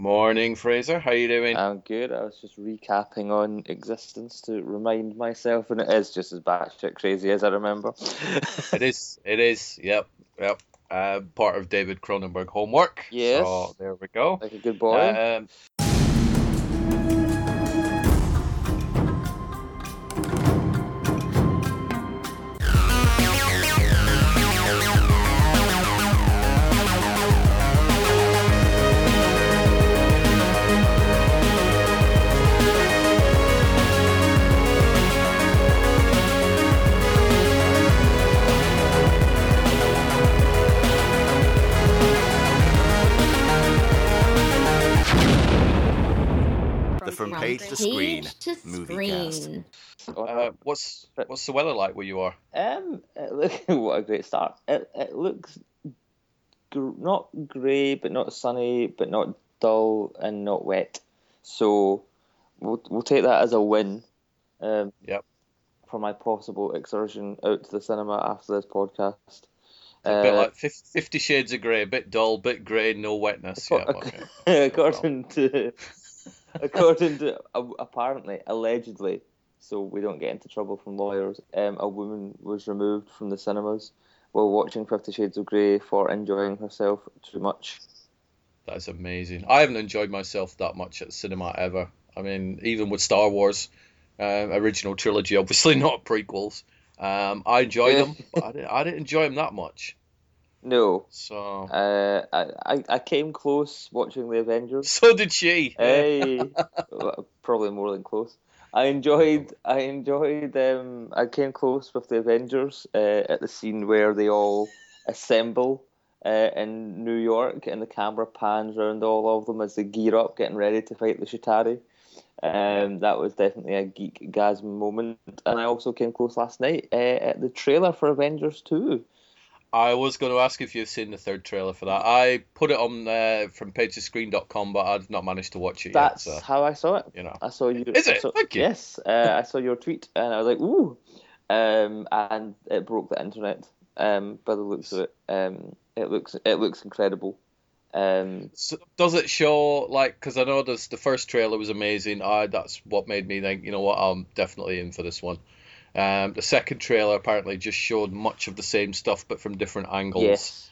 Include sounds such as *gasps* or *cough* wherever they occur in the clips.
Morning, Fraser. How you doing? I'm good. I was just recapping on eXistenZ to remind myself, and it is just as batshit crazy as I remember. *laughs* it is. It is. Yep. Yep. Uh, part of David Cronenberg homework. Yes. So there we go. Like a good boy. Um, The From Page to Screen to movie cast. screen. uh, what's what's the weather like where you are? Um, it look, *laughs* what a great start. It it looks gr- not grey, but not sunny, but not dull and not wet. So we'll we'll take that as a win. Um, Yep. For my possible excursion out to the cinema after this podcast. A bit Uh, like fif- Fifty Shades of Grey, a bit dull, bit grey, no wetness. *laughs* Yeah, okay. *laughs* according to *laughs* according to apparently allegedly so we don't get into trouble from lawyers um, a woman was removed from the cinemas while watching 50 shades of grey for enjoying herself too much That's amazing. I haven't enjoyed myself that much at cinema ever. I mean, even with Star Wars, uh, original trilogy, obviously *laughs* not prequels. Um, I enjoyed Yeah. them, but I didn't, I didn't enjoy them that much. No So, uh, I, I, I came close watching the avengers *laughs* so did she. hey *laughs* probably more than close I enjoyed. I enjoyed. Um, I came close with the Avengers uh, at the scene where they all assemble uh, in New York, and the camera pans around all of them as they gear up, getting ready to fight the Chitauri. Um, that was definitely a geek gasm moment, and I also came close last night uh, at the trailer for Avengers Two. I was going to ask if you've seen the third trailer for that. I put it on there from pagescreen.com, but I've not managed to watch it That's yet. So, how I saw it. you know. I saw you. Is it? saw- Thank you. Yes, uh, I saw your tweet, and I was like, ooh, um, and it broke the internet. Um, by the looks of it, um, it looks it looks incredible. Um, So does it show like? Because I know this, the first trailer was amazing. I that's what made me think. You know what? I'm definitely in for this one. Um, the second trailer apparently just showed much of the same stuff, but from different angles. yes,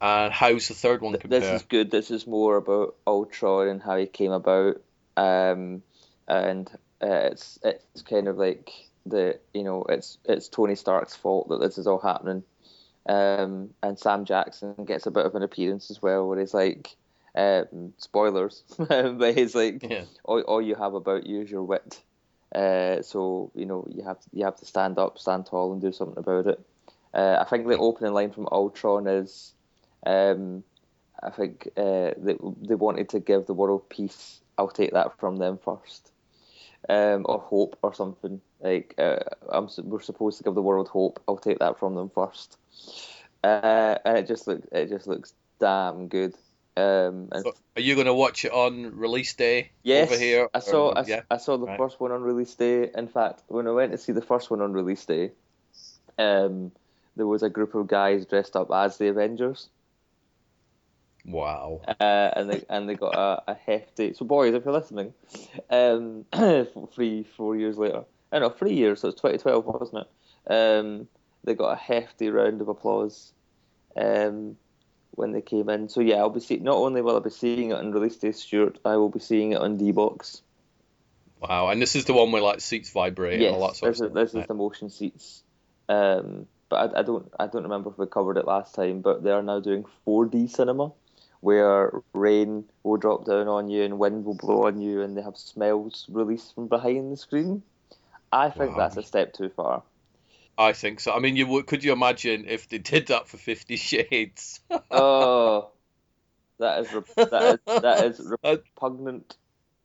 And how's the third one compare? this is good. This is more about Ultron and how he came about, um, and uh, it's it's kind of like the you know it's it's Tony Stark's fault that this is all happening. Um, and Sam Jackson gets a bit of an appearance as well, where he's like, um, spoilers, *laughs* but he's like, Yeah. all, all you have about you is your wit. Uh, so you know you have you have to stand up, stand tall, and do something about it. Uh, I think the opening line from Ultron is, um, I think uh, they they wanted to give the world peace. I'll take that from them first, um, or hope or something like uh, I'm, we're supposed to give the world hope. I'll take that from them first, uh, and it just looks it just looks damn good. Um, and So are you going to watch it on release day Yes, over here? I saw. or- I, yeah. I saw the Right. first one on release day. In fact, when I went to see the first one on release day, um, there was a group of guys dressed up as the Avengers, Wow. uh, and they and they got a, a hefty. So, boys, if you're listening, um, *clears throat* three four years later, I know three years. So it's 2012, wasn't it? Um, they got a hefty round of applause. Um, when they came in, so yeah, I'll be see- not only will I be seeing it on release day, Stuart, I will be seeing it on D box. Wow. And this is the one where like seats vibrate Yes, and all that sort this of is, stuff. this is the motion seats. Um, but I, I don't I don't remember if we covered it last time. But they are now doing 4D cinema, where rain will drop down on you and wind will blow on you, and they have smells released from behind the screen. I think Wow. that's a step too far. I think so. I mean, you would. Could you imagine if they did that for Fifty Shades? *laughs* Oh, That is re- that is that is *laughs* repugnant.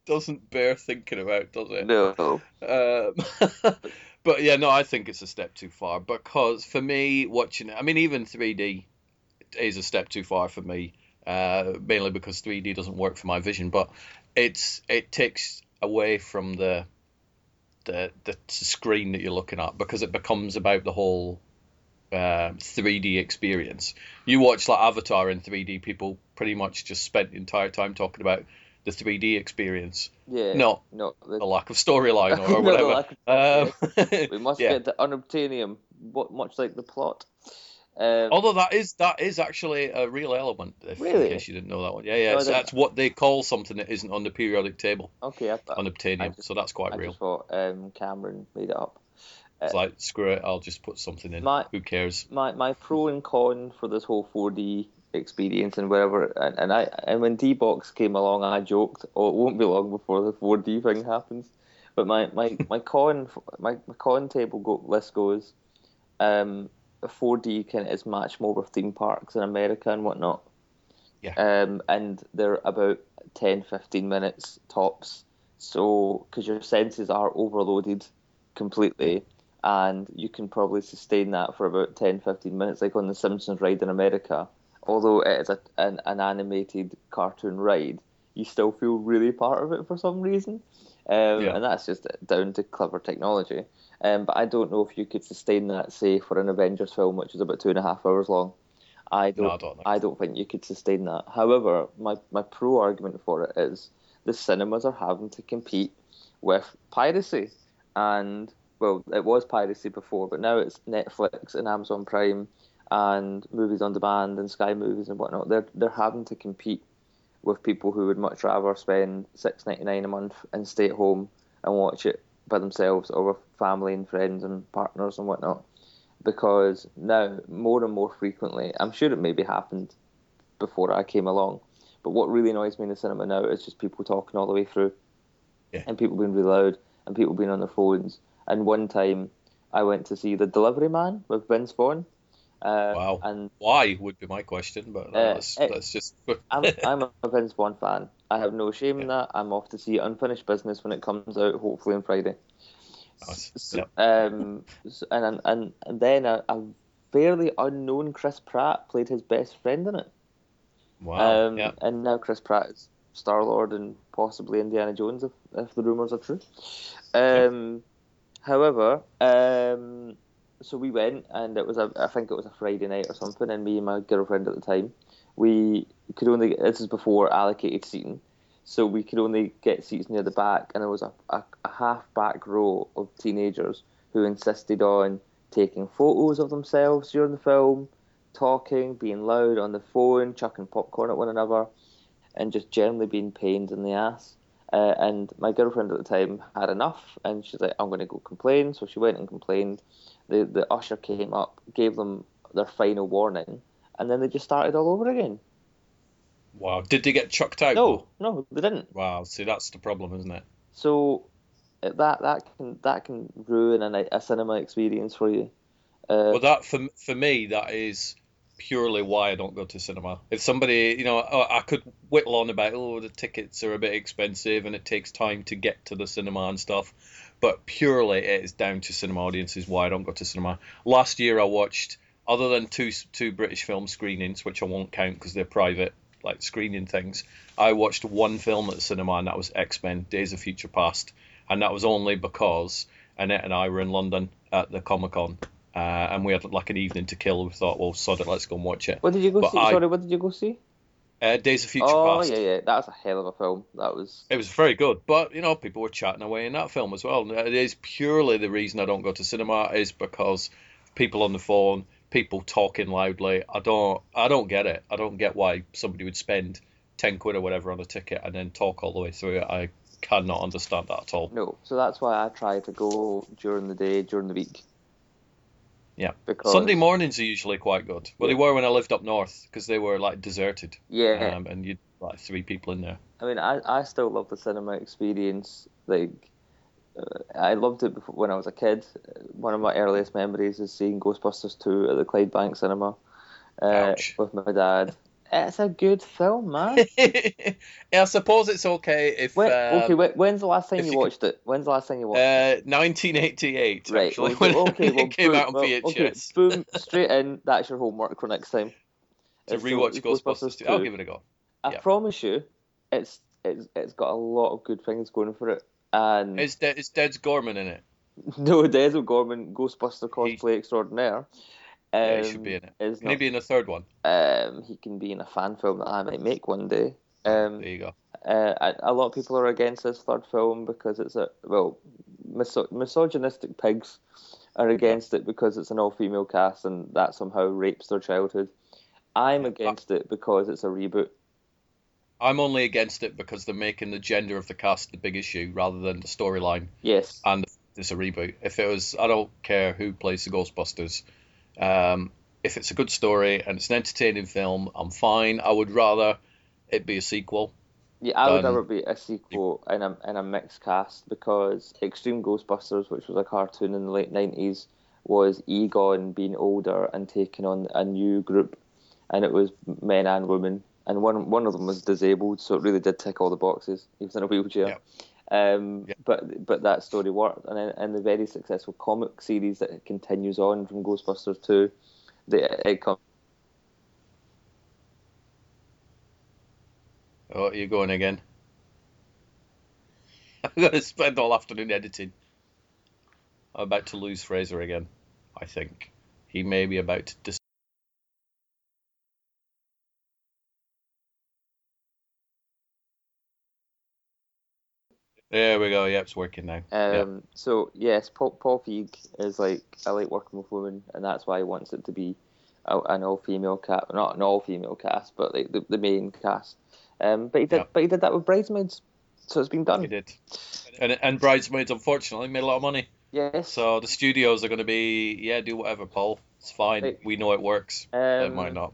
Doesn't bear thinking about, does it? No. Um, *laughs* but yeah, no, I think it's a step too far because for me, watching it, I mean, even 3D is a step too far for me, uh, mainly because 3D doesn't work for my vision. But it's it takes away from the the the screen that you're looking at because it becomes about the whole uh, 3D experience. You watch like Avatar in 3D, people pretty much just spent the entire time talking about the 3D experience. Yeah. Not no, the, the lack of storyline or, *laughs* or whatever. Of, um, *laughs* we must yeah. get the unobtainium, much like the plot. Um, Although that is that is actually a real element. If, really? In case you didn't know that one. Yeah, yeah. No, so that's what they call something that isn't on the periodic table. Okay. I thought, unobtainium. Just, so that's quite I real. I thought um, Cameron made it up. It's uh, like screw it. I'll just put something in. My, Who cares? My my pro and con for this whole 4D experience and wherever and, and I and when D box came along I joked, oh it won't be long before the four D thing happens. But my, my, *laughs* my con my, my con table go, list goes um four D can is much more with theme parks in America and whatnot. Yeah. Um and they're about 10, 15 minutes tops. So because your senses are overloaded completely and you can probably sustain that for about 10, 15 minutes, like on the Simpsons ride in America although it is a, an, an animated cartoon ride, you still feel really part of it for some reason. Um, yeah. And that's just down to clever technology. Um, but I don't know if you could sustain that, say, for an Avengers film, which is about two and a half hours long. I don't. No, I, don't I don't think you could sustain that. However, my, my pro argument for it is the cinemas are having to compete with piracy, and well, it was piracy before, but now it's Netflix and Amazon Prime and movies on demand and Sky Movies and whatnot, they're they're having to compete with people who would much rather spend six ninety nine a month and stay at home and watch it by themselves or with family and friends and partners and whatnot. Because now, more and more frequently, I'm sure it maybe happened before I came along, but what really annoys me in the cinema now is just people talking all the way through, yeah. and people being really loud, and people being on their phones. And one time, I went to see The Delivery Man with Vince Vaughn, uh, wow. And why would be my question, but uh, that's, it, that's just. *laughs* I'm, I'm a Vince Vaughn fan. I have no shame yeah. in that. I'm off to see Unfinished Business when it comes out, hopefully on Friday. Nice. So, yep. um, so, and, and and then a, a, fairly unknown Chris Pratt played his best friend in it. Wow. Um, yeah. And now Chris Pratt is Star Lord and possibly Indiana Jones if, if the rumors are true. Um. However, um, so we went, and it was a, I think it was a Friday night or something, and me and my girlfriend at the time, we could only, this is before allocated seating, so we could only get seats near the back, and there was a, a, a half back row of teenagers who insisted on taking photos of themselves during the film, talking, being loud on the phone, chucking popcorn at one another, and just generally being pained in the ass. Uh, and my girlfriend at the time had enough, and she's like, "I'm going to go complain." So she went and complained, the the usher came up, gave them their final warning, and then they just started all over again. Wow! Did they get chucked out? No, no, they didn't. Wow! See, that's the problem, isn't it? So that that can that can ruin a, a cinema experience for you. Uh, well, that for for me, that is purely why I don't go to cinema. If somebody, you know, I could whittle on about, oh, the tickets are a bit expensive and it takes time to get to the cinema and stuff but purely it is down to cinema audiences why I don't go to cinema. Last year I watched, other than two two British film screenings, which I won't count because they're private, like screening things. I watched one film at the cinema, and that was X Men: Days of Future Past, and that was only because Annette and I were in London at the Comic Con. Uh, and we had like an evening to kill. We thought, well, sod it, let's go and watch it. What did you go but see? I, Sorry, what did you go see? Uh, Days of Future oh, Past. yeah, yeah, that was a hell of a film. That was. It was very good, but you know, people were chatting away in that film as well. It is purely the reason I don't go to cinema is because people on the phone, people talking loudly. I don't, I don't get it. I don't get why somebody would spend ten quid or whatever on a ticket and then talk all the way through it. I cannot understand that at all. No, so that's why I try to go during the day, during the week. Yeah. Because Sunday mornings are usually quite good. Well, yeah. they were when I lived up north because they were like deserted. Yeah. Um, and you'd like three people in there. I mean, I, I still love the cinema experience. Like, uh, I loved it before, when I was a kid. One of my earliest memories is seeing Ghostbusters 2 at the Clydebank Cinema uh, with my dad. It's a good film, man. *laughs* I suppose it's okay if. When, um, okay, when, when's the last time you you- watched it? When's the last time you watched Uh, it? 1988, Right. actually, Okay. when okay. Well, it *laughs* came boom, out on well, VHS. Okay, boom, straight in. That's your homework for next time. *laughs* To It's rewatch the Ghostbusters 2. I'll give it a go. I yeah. promise you, it's it's it's got a lot of good things going for it. And Is, De- is Des Gorman in it? no, Des Gorman, Ghostbuster cosplay extraordinaire. Um, Yeah, he should be in it. Can he be in the third one? um, he can be in a fan film that I might make one day. Um, There you go. uh, a- a lot of people are against this third film because it's a well, miso- misogynistic pigs are against it because it's an all-female cast and that somehow rapes their childhood. I'm against it because it's a reboot. I'm only against it because they're making the gender of the cast the big issue rather than the storyline Yes, and it's a reboot. If it was, I don't care who plays the Ghostbusters. Um, if it's a good story and it's an entertaining film, I'm fine. I would rather it be a sequel. yeah, I would rather be a sequel in a in a mixed cast because Extreme Ghostbusters, which was a cartoon in the late nineties, was Egon being older and taking on a new group, and it was men and women, and one one of them was disabled, so it really did tick all the boxes. He was in a wheelchair. Yeah. Um, Yeah. But but that story worked, and in the very successful comic series that continues on from Ghostbusters two, the, it comes. Oh, you're going again. *laughs* I'm going to spend all afternoon editing. I'm about to lose Fraser again, I think. He may be about to dis- There we go. Yep, it's working now. Yep. Um, So yes, Paul, Paul Feig is like I like working with women, and that's why he wants it to be a, an all-female cast, not an all-female cast, but like the, the main cast. Um, but he did, Yeah. but he did that with Bridesmaids, so it's been done. He did. And, and Bridesmaids, unfortunately, made a lot of money. Yes. So the studios are going to be, yeah, do whatever, Paul. It's fine. Right. We know it works. um, it might not.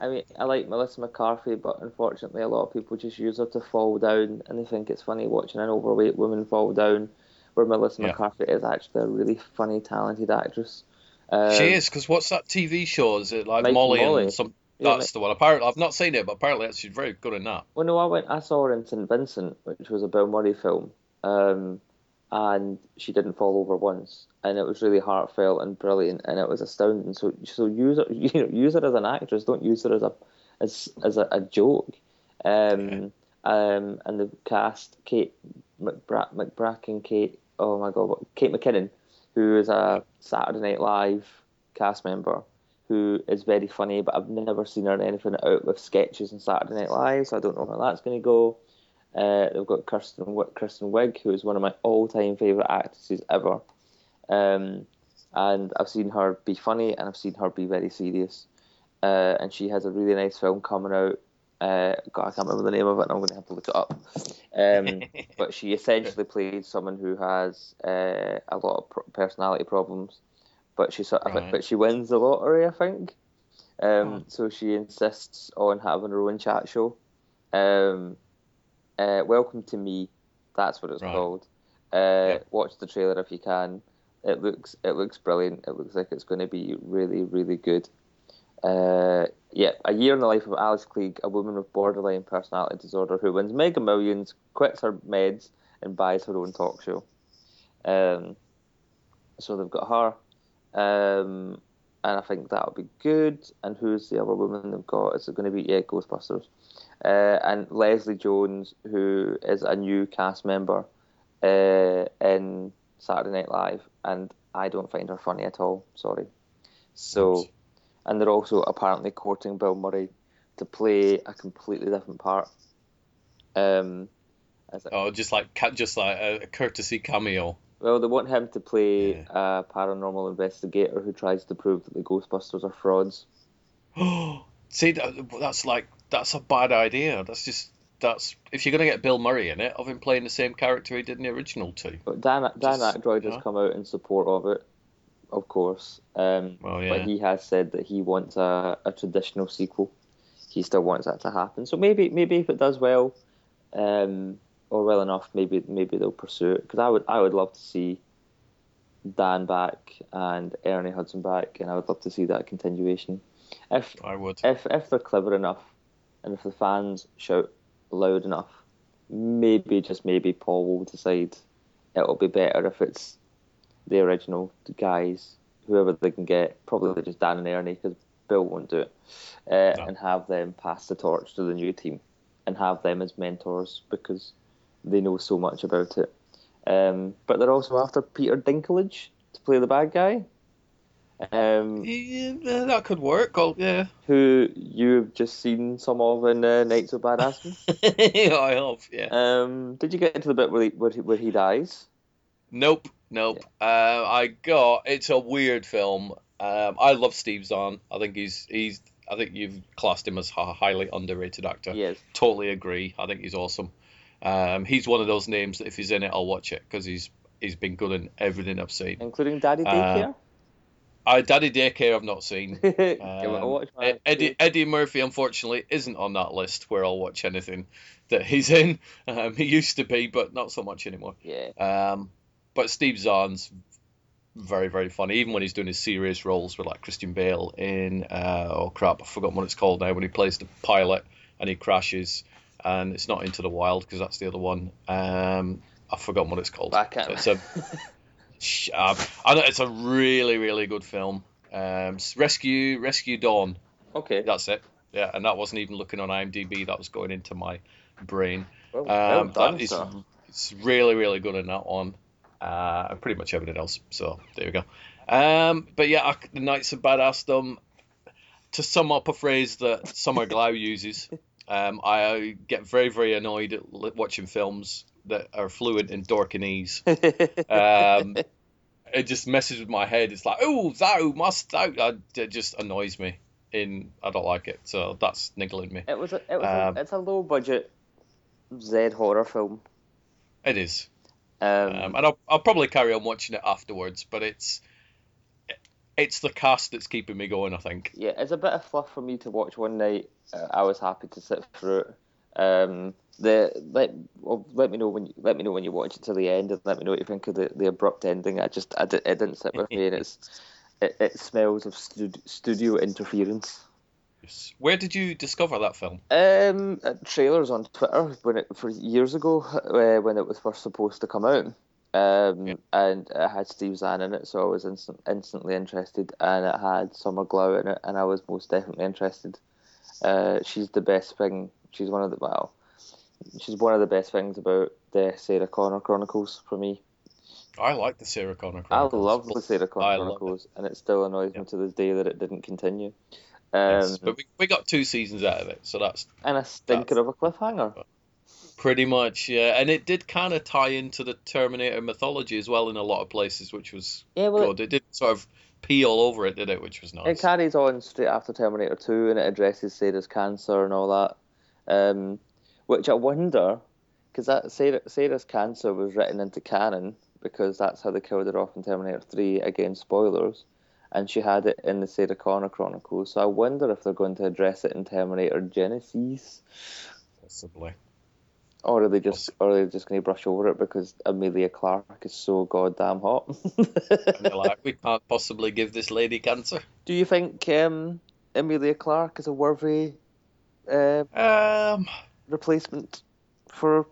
I mean, I like Melissa McCarthy, but unfortunately, a lot of people just use her to fall down, and they think it's funny watching an overweight woman fall down. Where Melissa Yeah. McCarthy is actually a really funny, talented actress. Um, she is, because what's that TV show? Is it like Mike Molly, Molly. and some? Yeah, That's the one. Apparently, I've not seen it, but apparently she's very good in that. Well, no, I went. I saw her in St Vincent, which was a Bill Murray film, um, and she didn't fall over once, and it was really heartfelt and brilliant, and it was astounding. So, so use her, *laughs* you know, use her as an actress. Don't use her as a as as a, a joke. Um, um, and the cast: Kate McBra- McBracken, Kate. Oh my God, Kate McKinnon, who is a Saturday Night Live cast member who is very funny, but I've never seen her in anything out with sketches on Saturday Night Live, so I don't know how that's going to go. Uh, they've got Kirsten Kristen Wiig, who is one of my all-time favorite actresses ever, um, and I've seen her be funny and I've seen her be very serious. Uh, and she has a really nice film coming out. Uh, God, I can't remember the name of it, and I'm going to have to look it up. Um, *laughs* but she essentially plays someone who has uh, a lot of pro- personality problems, but she sort of, Right. but she wins the lottery, I think. Um, Oh. So she insists on having her own chat show. Um, uh, Welcome to Me, that's what it's Right. called. Uh, Yeah. Watch the trailer if you can. It looks it looks brilliant. It looks like it's going to be really really good. Uh, yeah, a year in the life of Alice Klieg, a woman with borderline personality disorder who wins mega millions, quits her meds, and buys her own talk show. Um, so they've got her, um, and I think that'll be good. And who's the other woman they've got? Is it going to be yeah Ghostbusters? Uh, and Leslie Jones, who is a new cast member uh, in Saturday Night Live, and I don't find her funny at all. Sorry. So, and they're also apparently courting Bill Murray to play a completely different part. Um, as a, Oh, just like just like a, a courtesy cameo. well, they want him to play Yeah. a paranormal investigator who tries to prove that the Ghostbusters are frauds. *gasps* See, that, that's like that's a bad idea. That's just that's if you're gonna get Bill Murray in it, of him playing the same character he did in the original two. But Dan Dan Just, Aykroyd has come out in support of it, of course. Um, Well, yeah. But he has said that he wants a, a traditional sequel. He still wants that to happen. So maybe maybe if it does well, um, or well enough, maybe maybe they'll pursue it. Because I would I would love to see Dan back and Ernie Hudson back, and I would love to see that continuation. If I would. if if they're clever enough and if the fans shout loud enough, maybe just maybe Paul will decide it'll be better if it's the original guys, whoever they can get, probably just Dan and Ernie because Bill won't do it, uh, no. and have them pass the torch to the new team and have them as mentors because they know so much about it. Um, but they're also after Peter Dinklage to play the bad guy. Um, yeah, that could work. Oh, yeah. Who you've just seen some of in uh, Knights of Badass? *laughs* yeah, I have. Yeah. Um, did you get into the bit where he, where he, where he dies? Nope, nope. Yeah. Uh, I got. It's a weird film. Um, I love Steve Zahn. I think he's he's. I think you've classed him as a highly underrated actor. Yes. Totally agree. I think he's awesome. Um, he's one of those names that if he's in it, I'll watch it because he's he's been good in everything I've seen, including Daddy Daycare. Uh, I Daddy Daycare I've not seen. *laughs* Um, Eddie Eddie Murphy unfortunately isn't on that list where I'll watch anything that he's in. *laughs* Um, he used to be, but not so much anymore. Yeah. Um, but Steve Zahn's very very funny, even when he's doing his serious roles with like Christian Bale in uh, oh crap, I've forgotten what it's called now when he plays the pilot and he crashes and it's not Into the Wild because that's the other one. Um, I've forgotten what it's called. I can't. So it's a, *laughs* um, I know it's a really really good film. Um, Rescue Rescue Dawn. Okay. That's it. Yeah, and that wasn't even looking on IMDb. That was going into my brain. Well, well um, done, that is, it's really really good in that one. Uh, and pretty much everything else. So there we go. Um, but yeah, the Knights of Badassdom. To sum up a phrase that Summer Glau *laughs* uses, um, I get very, very annoyed at watching films that are fluent in Dorkinese. *laughs* um, it just messes with my head. It's like, oh, thou must thou. It just annoys me. In I don't like it, so that's niggling me. It was a, it was um, a, it's a low budget Z horror film. It is, um, um, and I'll, I'll probably carry on watching it afterwards. But it's it's the cast that's keeping me going. I think. Yeah, it's a bit of fluff for me to watch one night. Uh, I was happy to sit through it. Um, the let well, let me know when you, let me know when you watch it to the end, and let me know what you think of the, the abrupt ending. I just I did, it didn't sit with me, and it's *laughs* it, it smells of stud, studio interference. Where did you discover that film? Um, trailers on Twitter when it for years ago uh, when it was first supposed to come out. Um, yeah. and it had Steve Zahn in it, so I was instant, instantly interested, and it had Summer Glau in it, and I was most definitely interested. Uh, she's the best thing. She's one of the well, she's one of the best things about the Sarah Connor Chronicles for me. I like the Sarah Connor Chronicles. I love the Sarah Connor Chronicles, it. and it still annoys yeah. me to this day that it didn't continue. Um, yes, but we, we got two seasons out of it, so that's and a stinker of a cliffhanger. Pretty much, yeah, and it did kind of tie into the Terminator mythology as well in a lot of places, which was yeah, well, good. It, it did sort of pee all over it, did it? Which was nice. It carries on straight after Terminator Two, and it addresses Sarah's cancer and all that. Um, which I wonder, because that Sarah, Sarah's cancer was written into canon because that's how they killed her off in Terminator Three. Again, spoilers. And she had it in the Sarah Connor Chronicles. So I wonder if they're going to address it in Terminator Genisys. Possibly or are they just or are they just going to brush over it because Emilia Clarke is so goddamn hot? like, we can't possibly give this lady cancer. Do you think um, Emilia Clarke is a worthy uh, um, replacement for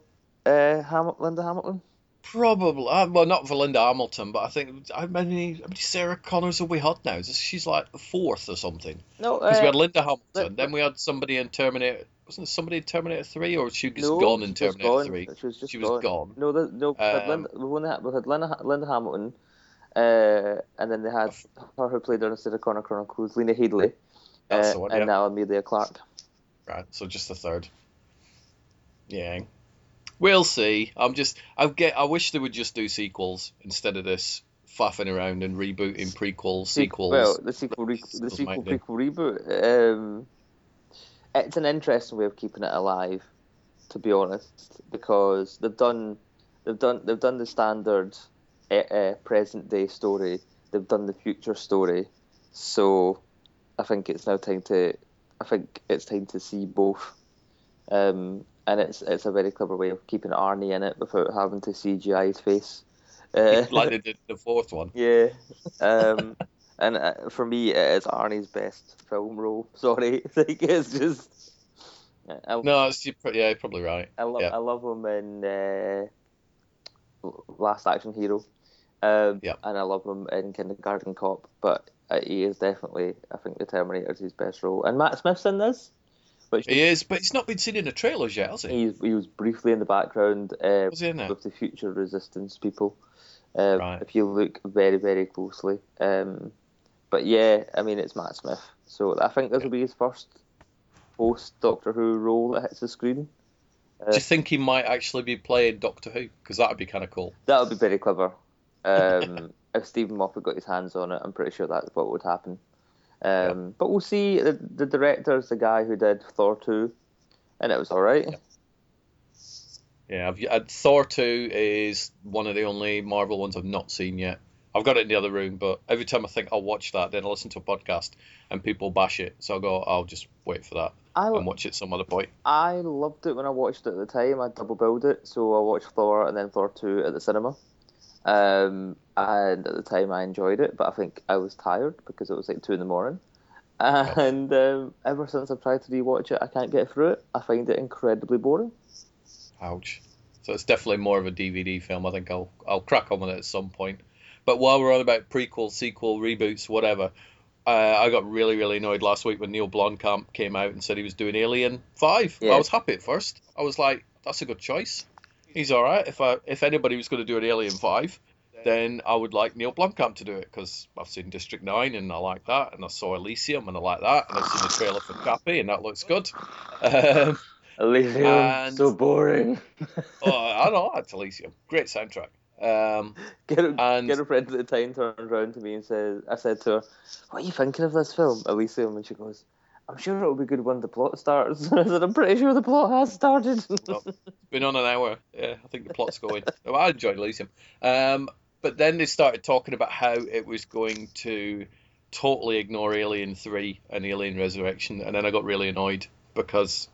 uh, Ham- Linda Hamilton? Probably. Uh, well, not for Linda Hamilton, but I think how many, how many Sarah Connors have we had now? She's like the fourth or something. No, because uh, we had Linda Hamilton, then we had somebody in Terminator wasn't somebody in Terminator Three, or she was no, gone in Terminator gone. Three? She was just she was gone. No, the, no. Um, Linda, we, had, we had Linda, Linda Hamilton, uh, and then they had her who played instead of Connor Chronicles, Lena Headey, uh, and yeah. now Emilia Clarke. Right, so just the third. Yeah. We'll see. I'm just. I get. I wish they would just do sequels instead of this faffing around and rebooting prequels, sequels. Well, the sequel, re- the sequel, prequel reboot. Um, it's an interesting way of keeping it alive, to be honest, because they've done they've done they've done the standard uh, present day story, they've done the future story, so I think it's now time to I think it's time to see both. Um, and it's it's a very clever way of keeping Arnie in it without having to CGI his face. *laughs* Uh, like they did the fourth one. *laughs* Yeah. Um, and uh, for me, it is Arnie's best film role. *laughs* Sorry, like it's just I, No, it's, you're yeah, you're probably right. I love yeah. I love him in uh, Last Action Hero. Um, Yeah. And I love him in Kindergarten Cop, but uh, he is definitely, I think, the Terminator is his best role. And Matt Smith's in this, which He is, but he's not been seen in the trailers yet, has he? he, he was briefly in the background uh, Was he in there? with the Future Resistance people. Um, Right. If you look very, very closely. Um, but yeah, I mean, it's Matt Smith. So I think this will be his first post Doctor Who role that hits the screen. Do you think he might actually be playing Doctor Who? Because that would be kind of cool. That would be very clever. *laughs* Um, if Steven Moffat got his hands on it, I'm pretty sure that's what would happen. Um, But we'll see. The, the director's the guy who did Thor 2, and it was all right. Yeah, I've, uh, Thor 2 is one of the only Marvel ones I've not seen yet. I've got it in the other room, but every time I think I'll watch that, then I listen to a podcast and people bash it. So I'll go, I'll just wait for that I, and watch it some other point. I loved it when I watched it at the time. I double billed it, so I watched Thor and then Thor 2 at the cinema. Um, and at the time I enjoyed it, but I think I was tired because it was like 2 in the morning. And um, ever since I've tried to rewatch it, I can't get through it. I find it incredibly boring. Ouch. So it's definitely more of a DVD film. I think I'll I'll crack on with it at some point. But while we're on about prequel, sequel, reboots, whatever, uh, I got really really annoyed last week when Neil Blomkamp came out and said he was doing Alien Five. Yeah. I was happy at first. I was like, that's a good choice. He's all right. If I if anybody was going to do an Alien Five, then I would like Neil Blomkamp to do it because I've seen District Nine and I like that, and I saw Elysium and I like that, and I've seen the trailer for Chappie and that looks good. *laughs* Um, Elysium, And- so boring. *laughs* oh, I know, I liked Elysium. Great soundtrack. Um, *laughs* Get a, And- get a friend at the time turned around to me and says, I said to her, What are you thinking of this film, Elysium? And she goes, I'm sure it'll be good when the plot starts. I *laughs* said, I'm pretty sure the plot has started. Well, *laughs* it's been on an hour. Yeah, I think the plot's going. *laughs* Oh, I enjoyed Elysium. Um, but then they started talking about how it was going to totally ignore Alien 3 and Alien Resurrection, and then I got really annoyed because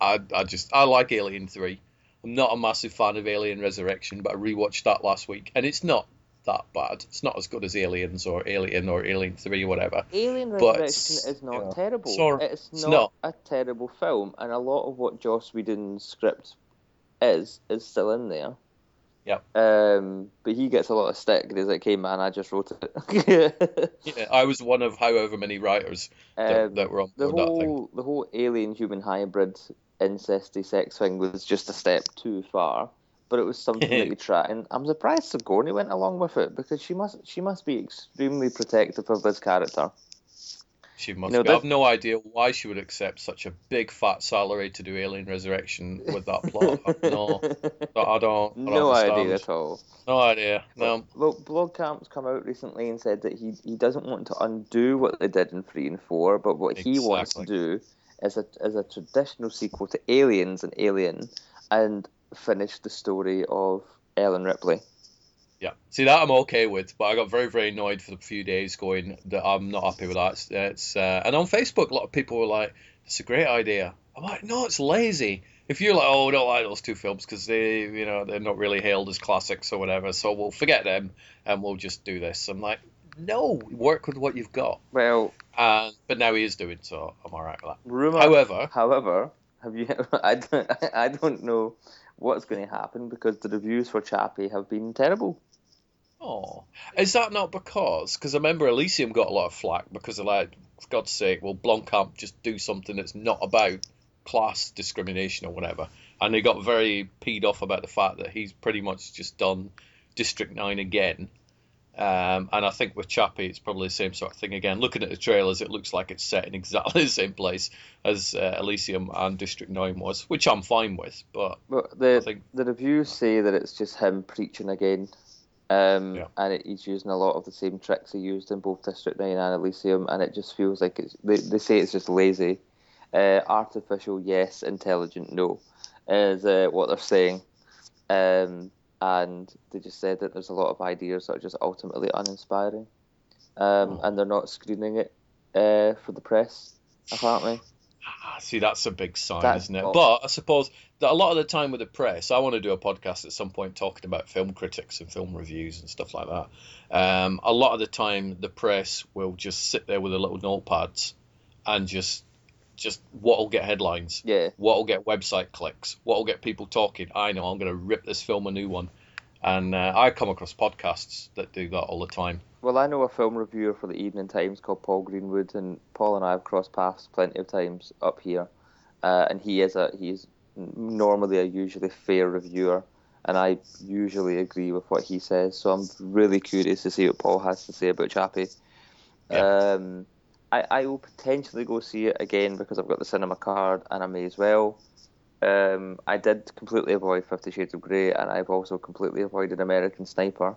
I, I just I like Alien 3. I'm not a massive fan of Alien Resurrection, but I rewatched that last week, and it's not that bad. It's not as good as Aliens or Alien or Alien 3 or whatever. Alien But, Resurrection is not you know, terrible. sorry, it's, it's not, not. a terrible film, and a lot of what Joss Whedon's script is is still in there. Yeah. Um, but he gets a lot of stick. He's like, "Hey man, I just wrote it." *laughs* Yeah, I was one of however many writers that, Um, that were on the board that thing. whole the whole alien human hybrid incesty sex thing was just a step too far. But it was something that *laughs* you try, and I'm surprised Sigourney went along with it because she must she must be extremely protective of this character. She must know, be. I've no idea why she would accept such a big fat salary to do Alien Resurrection with that plot. no, I don't. I don't *laughs* no understand. idea at all. No idea. No. Well, Blomkamp's come out recently and said that he, he doesn't want to undo what they did in three and four, but what he wants to do is a is a traditional sequel to Aliens and Alien, and finish the story of Ellen Ripley. Yeah. See that I'm okay with, but I got very very annoyed for a few days, going that I'm not happy with that. It's, it's uh, and on Facebook a lot of people were like, "It's a great idea." I'm like, "No, it's lazy." If you're like, "Oh, we don't like those two films because they, you know, they're not really hailed as classics or whatever," so we'll forget them and we'll just do this. I'm like, "No, work with what you've got." Well, but now he is doing so. I'm all right with that. rumor. However, however, have you? *laughs* I don't I don't know what's going to happen because the reviews for Chappie have been terrible. oh, is that not because? Because I remember Elysium got a lot of flack because of like, for God's sake, will Blomkamp just do something that's not about class discrimination or whatever? And he got very peed off about the fact that he's pretty much just done District Nine again. Um, and I think with Chappie, it's probably the same sort of thing again. Looking at the trailers, it looks like it's set in exactly *laughs* the same place as uh, Elysium and District 9 was, which I'm fine with. But But the think- the reviews say that it's just him preaching again, um, Yeah. and it, he's using a lot of the same tricks he used in both District Nine and Elysium, and it just feels like it's. They, they say it's just lazy, uh, artificial yes, intelligent no, is uh, what they're saying, um, and they just said that there's a lot of ideas that are just ultimately uninspiring, um, Oh. and they're not screening it uh, for the press apparently. Ah, See, that's a big sign, That's isn't it? awful. But I suppose that a lot of the time with the press, I want to do a podcast at some point talking about film critics and film reviews and stuff like that. Um, a lot of the time, the press will just sit there with their little notepads and just just what'll get headlines, Yeah. what'll get website clicks, what'll get people talking. I know I'm going to rip this film a new one, and uh, I come across podcasts that do that all the time. Well, I know a film reviewer for the Evening Times called Paul Greenwood, and Paul and I have crossed paths plenty of times up here. Uh, and he is a he's normally a usually fair reviewer, and I usually agree with what he says. So I'm really curious to see what Paul has to say about Chappie. Yeah. Um, I, I will potentially go see it again because I've got the cinema card, and I may as well. Um, I did completely avoid Fifty Shades of Grey, and I've also completely avoided American Sniper.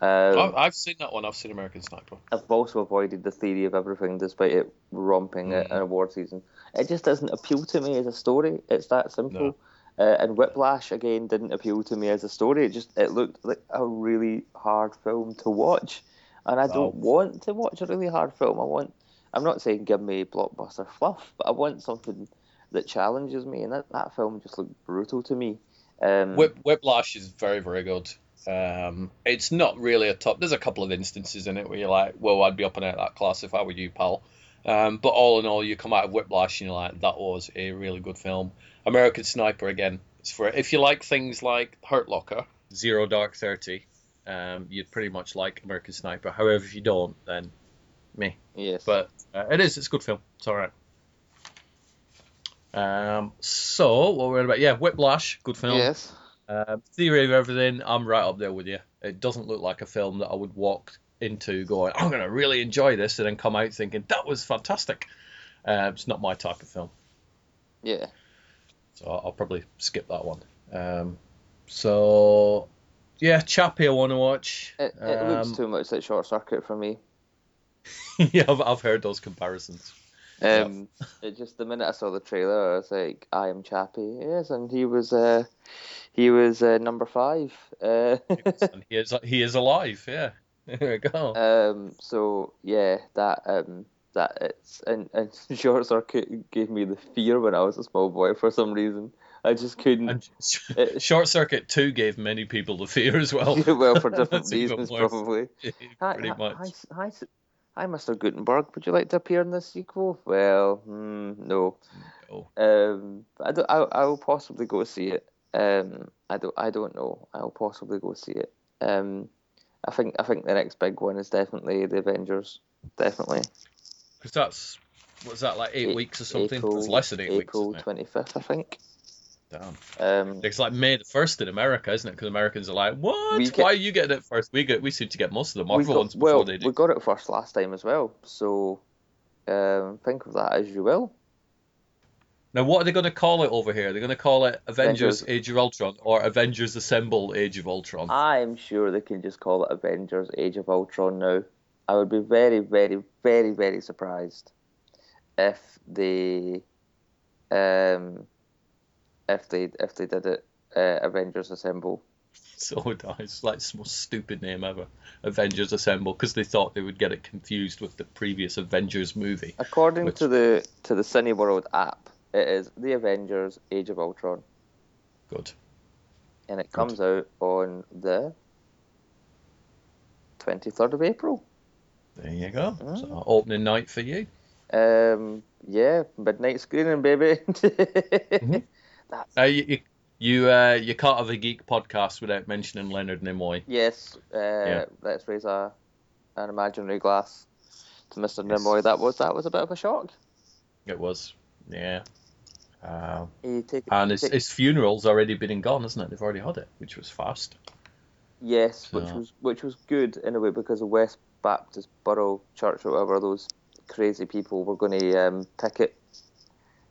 Um, I've, seen that one. I've seen American Sniper. I've also avoided the theory of everything, despite it romping at an award season. It just doesn't appeal to me as a story. It's that simple. Uh, and Whiplash again didn't appeal to me as a story. It just it looked like a really hard film to watch, and I don't Oh. want to watch a really hard film. I want. I'm not saying give me blockbuster fluff, but I want something that challenges me, and that, that film just looked brutal to me. Um, Whip, Whiplash is very, very good. Um, it's not really a top. There's a couple of instances in it where you're like, well, I'd be up and out of that class if I were you, pal. Um, but all in all, you come out of Whiplash and you're like, that was a really good film. American Sniper again. It's for if you like things like Hurt Locker, Zero Dark Thirty, um, you'd pretty much like American Sniper. However, if you don't, then me. yes, But uh, it is. It's a good film. It's all right. Um, so what we're about? Yeah, Whiplash, good film. yes, Um, Theory of Everything, I'm right up there with you. It doesn't look like a film that I would walk into going, I'm going to really enjoy this, and then come out thinking, that was fantastic. Uh, it's not my type of film. yeah. So I'll, I'll probably skip that one. Um, so, yeah, Chappie I want to watch. It, it looks Um, too much like Short Circuit for me. *laughs* yeah, I've, I've heard those comparisons. Um, it just the minute I saw the trailer, I was like, "I am Chappie." Yes, and he was, uh, he was uh, number five. Uh, and he is, he is alive, yeah. *laughs* There we go. um, so yeah, that um, that it's and and *laughs* Short Circuit gave me the fear when I was a small boy for some reason. I just couldn't. Short Circuit 2 gave many people the fear as well. well, for different reasons, probably. Pretty hi, much. Hi, s- hi, s- hi, Mr. Guttenberg. Would you like to appear in this sequel? Well, hmm, no. Oh. Um, I don't. I, I will possibly go see it. Um, I don't. I don't know. I'll possibly go see it. Um, I think. I think the next big one is definitely the Avengers. Definitely. Because that's, what's that, like eight A- weeks or something? April, it's less than eight April weeks. Isn't twenty fifth, I think. Damn. Um, It's like May the 1st in America, isn't it? Because Americans are like, what? Get- Why are you getting it first? We get, we seem to get most of the we Marvel got, ones before well, they do. we got it first last time as well. So, um, think of that as you will. Now, what are they going to call it over here? They're going to call it Avengers, Avengers. Age of Ultron or Avengers Assemble Age of Ultron. I'm sure they can just call it Avengers Age of Ultron now. I would be very, very, very, very surprised if they um if they if they did it uh, Avengers Assemble. So nice. It's like the most stupid name ever. Avengers Assemble, because they thought they would get it confused with the previous Avengers movie. According Which- to the to the Cineworld app, it is the Avengers Age of Ultron. Good. And it comes out on the twenty third of April. There you go. Mm. So, opening night for you. Um yeah, midnight screening baby. *laughs* Mm-hmm. Uh, you you you, uh, you can't have a geek podcast without mentioning Leonard Nimoy. Yes, uh, Yeah. let's raise a an imaginary glass to Mr. Yes. Nimoy. That was that was a bit of a shock. It was, yeah. Uh, take, and his, take- his funeral's already been and gone, isn't it? They've already had it, which was fast. yes, which was which was good in a way because the West Baptist Borough Church or whatever those crazy people were going to um, ticket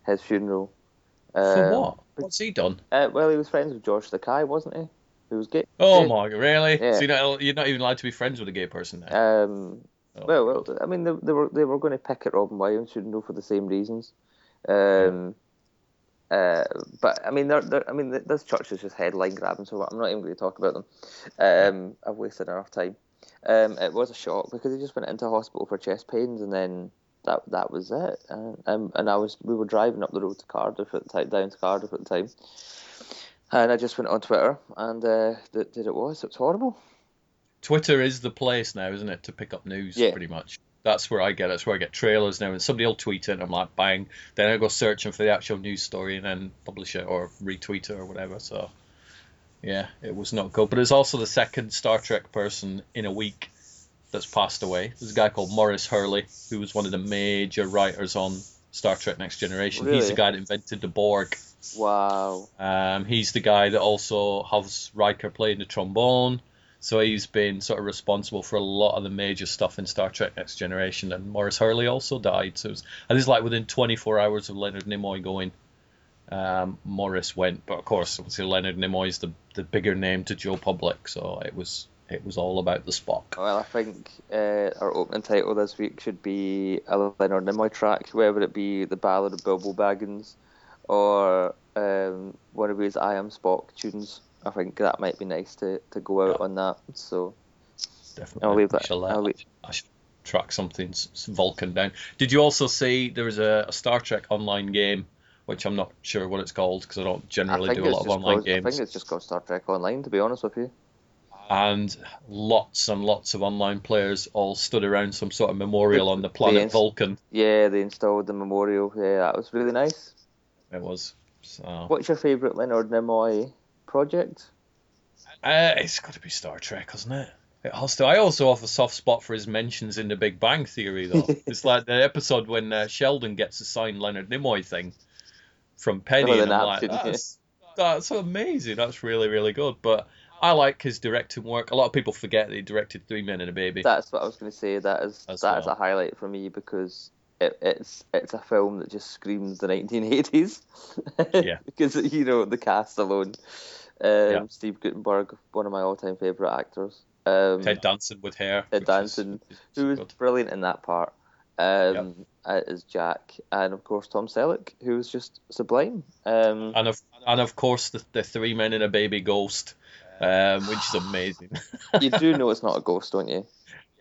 his funeral. For Um, what? What's he done? Uh, well, he was friends with George Takei, wasn't he? Who was gay. Oh my, really? Yeah. So you're not, you're not even allowed to be friends with a gay person now? Um, Oh. well, well, I mean, they, they were they were going to pick at Robin Williams, funeral for the same reasons. Um, uh, but I mean, they're, they're, I mean, th- this church is just headline grabbing, so I'm not even going to talk about them. Um, I've wasted enough time. Um, it was a shock because he just went into hospital for chest pains, and then that that was it. And um, and I was we were driving up the road to Cardiff at the time, down to Cardiff at the time, and I just went on Twitter and uh, did, did it was it was horrible. Twitter is the place now, isn't it, to pick up news, Yeah. pretty much. That's where I get. That's where I get trailers now. And somebody will tweet it, and I'm like, bang. Then I go searching for the actual news story and then publish it or retweet it or whatever. So, yeah, it was not good. But it's also the second Star Trek person in a week that's passed away. There's a guy called Maurice Hurley, who was one of the major writers on Star Trek Next Generation. He's the guy that invented the Borg. Wow. Um, he's the guy that also has Riker playing the trombone. So he's been sort of responsible for a lot of the major stuff in Star Trek Next Generation. And Maurice Hurley also died. So it was, and it's like within 24 hours of Leonard Nimoy going, um, Maurice went. But of course, obviously Leonard Nimoy is the, the bigger name to Joe Public. So it was it was all about the Spock. Well, I think uh, our opening title this week should be a Leonard Nimoy track, whether it be the Ballad of Bilbo Baggins or um, one of his I Am Spock tunes. I think that might be nice to, to go out on that. So Definitely. I'll leave I that- shall, uh, I'll leave- I should track something Vulcan down. Did you also see there was a, a Star Trek online game, which I'm not sure what it's called because I don't generally think do a lot of online called, I think it's just called Star Trek Online. To be honest with you, And lots and lots of online players all stood around some sort of memorial on the planet Yes. Vulcan. yeah, they installed the memorial. Yeah, that was really nice. It was. So What's your favourite Leonard Nimoy project? uh, it's got to be Star Trek, hasn't it? It has to. I also have a soft spot for his mentions in The Big Bang Theory, though. *laughs* it's like the episode when uh, Sheldon gets the signed Leonard Nimoy thing from Penny, Oh, and I'm like, that's, that's amazing. That's really, really good. But I like his directing work. A lot of people forget that he directed Three Men and a Baby. That's what I was going to say. That is that is well. a highlight for me because it, it's it's a film that just screams the 1980s. *laughs* Yeah. because you know the cast alone. Um, Yeah. Steve Guttenberg, one of my all-time favorite actors. Um, Ted Danson with hair. Ted Danson, is who was good. brilliant in that part. Um, as Jack, and of course Tom Selleck, who was just sublime. Um, And of and of course the, the Three Men and a Baby Ghost, um, which is amazing. *laughs* you do know it's not a *laughs* ghost, don't you?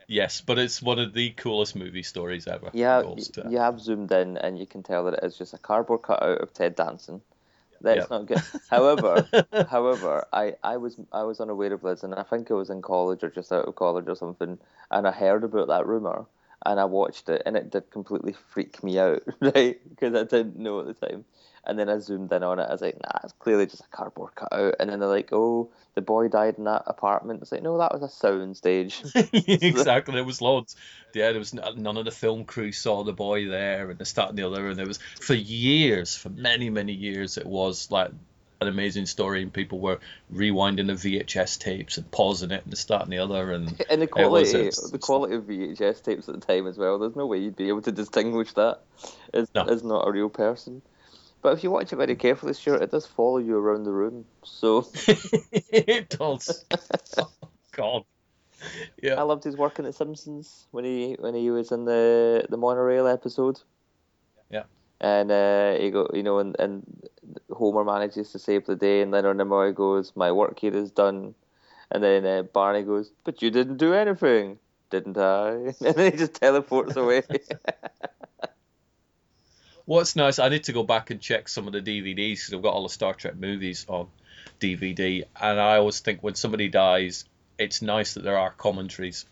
yes, but it's one of the coolest movie stories ever. Yeah, Ghost, uh, you have zoomed in and you can tell that it is just a cardboard cutout of Ted Danson. That's Yeah. not good. However, *laughs* however, I, I was I was unaware of this, and I think I was in college or just out of college or something, and I heard about that rumor, and I watched it, and it did completely freak me out, *laughs* right? Because I didn't know at the time. And then I zoomed in on it. I was like, nah, it's clearly just a cardboard cutout. And then they're like, oh, the boy died in that apartment. It's like, no, that was a sound stage. *laughs* *laughs* exactly. There was loads. Yeah, there was uh, none of the film crew saw the boy there, and this, that, and the other. And there was for years, for many, many years, it was like an amazing story, and people were rewinding the VHS tapes and pausing it, and and the other. And *laughs* And the It was, quality, the quality of VHS tapes at the time as well. There's no way you'd be able to distinguish that as, No. as not a real person. But if you watch it very carefully, sure, it does follow you around the room. So *laughs* it does. *laughs* oh, God. Yeah. I loved his work in The Simpsons when he when he was in the the monorail episode. Yeah. And uh, he go, you know, and, and Homer manages to save the day, and Leonard Nimoy goes, "My work here is done," and then uh, Barney goes, "But you didn't do anything, didn't I?" *laughs* And then he just teleports away. *laughs* What's nice, I need to go back and check some of the DVDs because I've got all the Star Trek movies on DVD, and I always think when somebody dies, it's nice that there are commentaries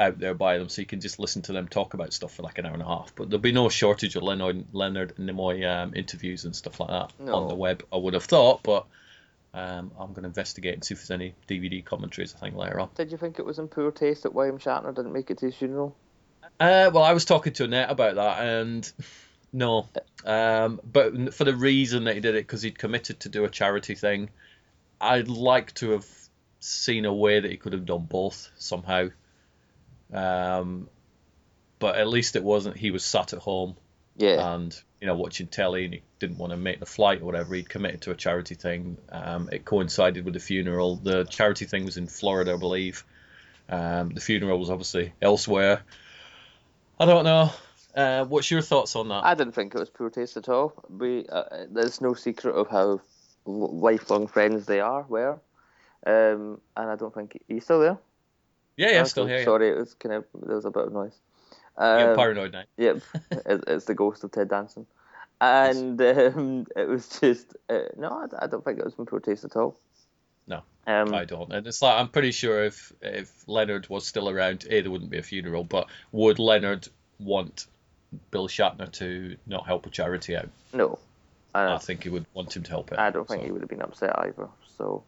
out there by them, so you can just listen to them talk about stuff for like an hour and a half. But there'll be no shortage of Leonard, Leonard Nimoy um, interviews and stuff like that No. on the web. I would have thought, but um, I'm going to investigate and see if there's any DVD commentaries. I think later on. Did you think it was in poor taste that William Shatner didn't make it to his funeral? Uh, well, I was talking to Annette about that, and *laughs* no, um, but for the reason that he did it, because he'd committed to do a charity thing. I'd like to have seen a way that he could have done both somehow. Um, but at least it wasn't. He was sat at home Yeah. and you know watching telly, and he didn't want to make the flight or whatever. He'd committed to a charity thing. Um, it coincided with the funeral. The charity thing was in Florida, I believe. Um, the funeral was obviously elsewhere. I don't know. Uh, what's your thoughts on that? I didn't think it was poor taste at all. We uh, there's no secret of how lifelong friends they are. Were, um, and I don't think he's still there. Yeah, yeah, Okay, still here. Yeah, Sorry, it was kind of there was a bit of noise. yeah Um, paranoid now. Yep, *laughs* it's, it's the ghost of Ted Danson, and um, it was just uh, no. I, I don't think it was from protest at all. No, Um, I don't. And it's like I'm pretty sure if if Leonard was still around, a there wouldn't be a funeral, but would Leonard want Bill Shatner to not help a charity out? no, I I, think he would want him to help it. I don't think so. he would have been upset either. So,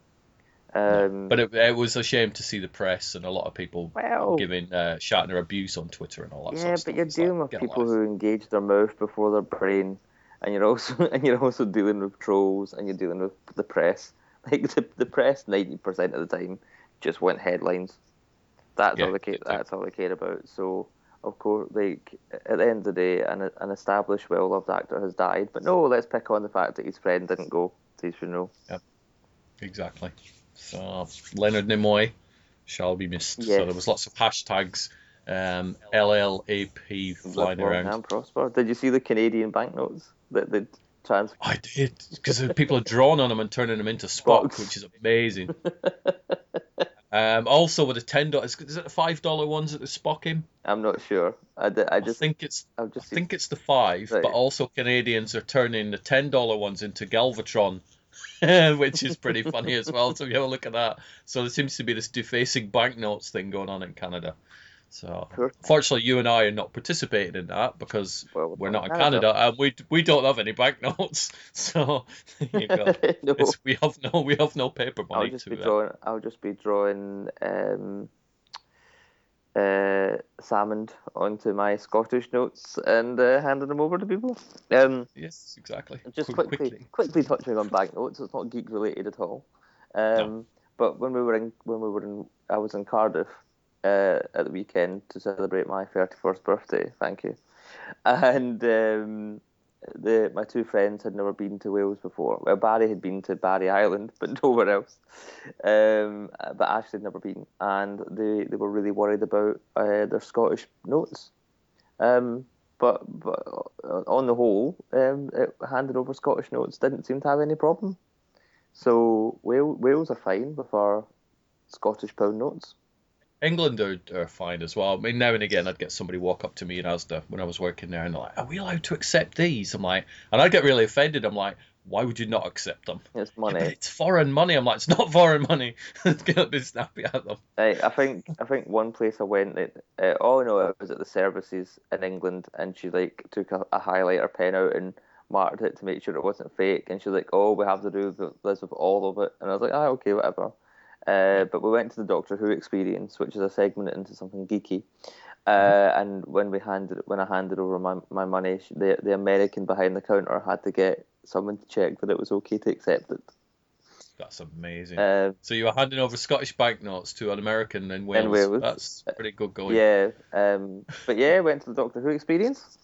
um, But it, it was a shame to see the press and a lot of people well, giving uh, Shatner abuse on Twitter and all that sort yeah, of stuff. but you're It's like, dealing with people who engage their mouth before their brain, and you're also *laughs* and you're also dealing with trolls, and you're dealing with the press. *laughs* Like the, the press, ninety percent of the time, just want headlines. That's Yeah, all they care. That's all they care about. So, of course, like at the end of the day, an an established, well-loved actor has died. But no, let's pick on the fact that his friend didn't go to his funeral. Exactly. So Leonard Nimoy shall be missed. So there was lots of hashtags, um, LLAP flying around. prosper. Did you see the Canadian banknotes that they trans? I did because people are drawn on them and turning them into Spock, which is amazing. um, also with the ten dollars, is it the five dollar ones that they Spock in? I'm not sure. I, did, I I just think it's seen think it's the five, Right. but also Canadians are turning the ten dollar ones into Galvatron, *laughs* which is pretty funny as well. So you have a look at that. So there seems to be this defacing banknotes thing going on in Canada. So Sure. fortunately, you and I are not participating in that because Well, we're not in Canada. Canada and we we don't have any banknotes. *laughs* So there you go. *laughs* no, we have no we have no paper money. I'll just to be uh, drawing. I'll just be drawing um, uh, salmon onto my Scottish notes and uh, handing them over to people. Um, Yes, exactly. just Quick- quickly, quickly, touching on banknotes. It's not geek related at all. Um, But when we were in, when we were in, I was in Cardiff uh, at the weekend to celebrate my thirty-first birthday. Thank you. *laughs* And um, the my two friends had never been to Wales before. Well, Barry had been to Barry Island, *laughs* but nowhere else. Um, but Ashley had never been, and they, they were really worried about uh, their Scottish notes. Um, but but on the whole, um, it, handing over Scottish notes didn't seem to have any problem. So Wales, Wales are fine with our Scottish pound notes. England are, are fine as well. I mean, now and again, I'd get somebody walk up to me in Asda when I was working there, and they're like, "Are we allowed to accept these?" I'm like, and I'd get really offended. I'm like, "Why would you not accept them?" It's money. but it's foreign money. I'm like, "It's not *laughs* foreign money." get a bit snappy at them. I, I think I think one place I went, it, uh, all I know it was at the services in England, and she like took a, a highlighter pen out and marked it to make sure it wasn't fake, and she's like, "Oh, we have to do this with all of it," and I was like, "Ah, okay, whatever." Uh, but we went to the Doctor Who experience, which is a segment into something geeky. Uh, and when we handed when I handed over my, my money, the the American behind the counter had to get someone to check that it was okay to accept it. That's amazing. Uh, so you were handing over Scottish banknotes to an American in Wales. Wales. That's pretty good going. yeah, um, but yeah, went to the Doctor Who experience.